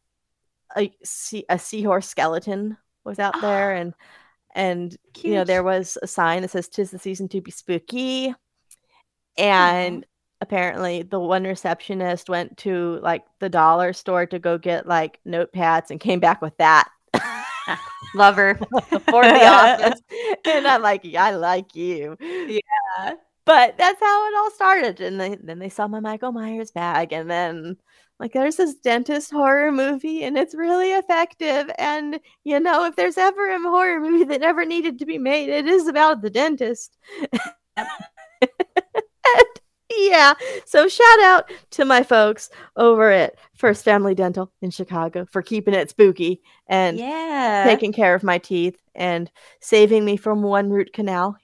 a sea, a seahorse skeleton was out there and and you know there was a sign that says tis the season to be spooky uh-huh. and apparently the one receptionist went to like the dollar store to go get like notepads and came back with that. Lover. for the office. And i'm like yeah, i like you. Yeah. but that's how it all started and they, then they saw my michael myers bag and then like there's this dentist horror movie and it's really effective and you know if there's ever a horror movie that never needed to be made it is about the dentist And, yeah so shout out to my folks over at first family dental in chicago for keeping it spooky and Yeah. taking care of my teeth and saving me from one root canal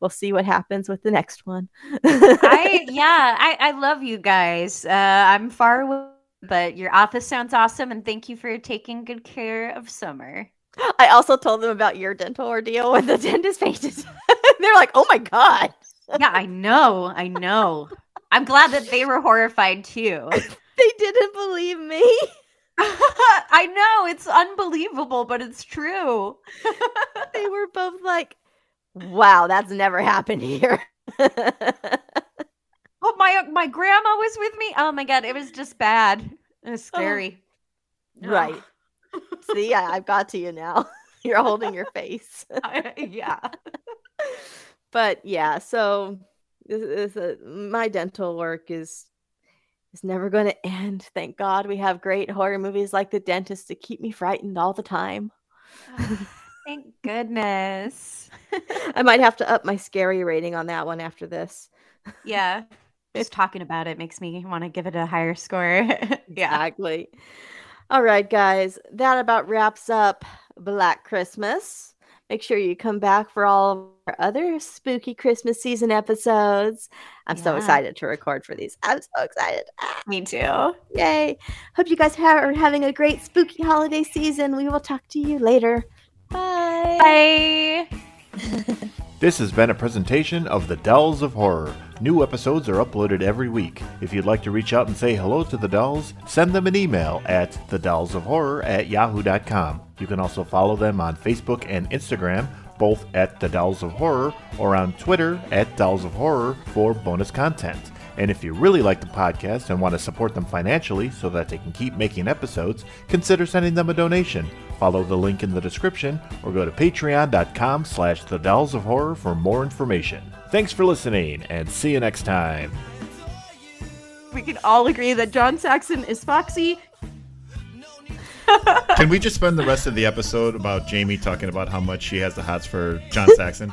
we'll see what happens with the next one I yeah, I, I love you guys. Uh, I'm far away, but your office sounds awesome, and thank you for taking good care of Summer. I also told them about your dental ordeal when the dentist painted. They're like, "Oh my god!" Yeah, I know, I know. I'm glad that they were horrified too. They didn't believe me. I know it's unbelievable, but it's true. they were both like, "Wow, that's never happened here." Oh my my grandma was with me. Oh my god, it was just bad. It was scary. right. See, I, I've got to you now. You're holding your face. yeah. but yeah, so This, this, uh, my dental work is is never going to end. Thank God we have great horror movies like The Dentist to keep me frightened all the time. Thank goodness. I might have to up my scary rating on that one after this. Yeah. Just talking about it makes me want to give it a higher score. yeah. Exactly. All right, guys, that about wraps up Black Christmas. Make sure you come back for all of our other spooky Christmas season episodes. I'm so excited to record for these. I'm so excited. Ah, Me too. Yay. Hope you guys are having a great spooky holiday season. We will talk to you later. Bye. Bye. This has been a presentation of the Dolls of Horror. New episodes are uploaded every week. If you'd like to reach out and say hello to the dolls, send them an email at thedollsofhorror at yahoo.com. You can also follow them on Facebook and Instagram, both at The Dolls of Horror, or on Twitter at Dolls of Horror for bonus content. And if you really like the podcast and want to support them financially so that they can keep making episodes, consider sending them a donation. Follow the link in the description or go to patreon.com slash the dolls of horror for more information. Thanks for listening and see you next time. We can all agree that John Saxon is Foxy. Can we just spend the rest of the episode about Jamie talking about how much she has the hots for John Saxon?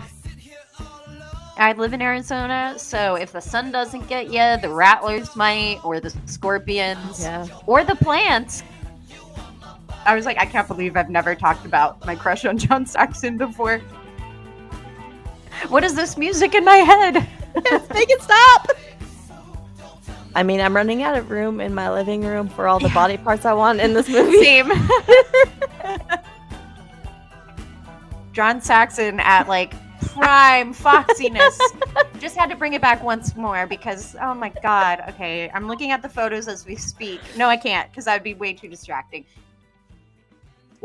I live in Arizona, so if the sun doesn't get you, the rattlers might, or the scorpions, Yeah. or the plants. I was like, I can't believe I've never talked about my crush on John Saxon before. What is this music in my head? Make it stop. I mean, I'm running out of room in my living room for all the body parts I want in this movie. Same. John Saxon at like prime foxiness. Just had to bring it back once more because oh my god. Okay, I'm looking at the photos as we speak. No, I can't because that'd be way too distracting.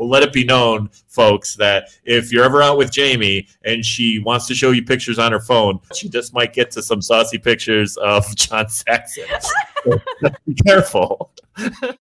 Well, let it be known, folks, that if you're ever out with Jamie and she wants to show you pictures on her phone, she just might get to some saucy pictures of John Saxon. Be careful.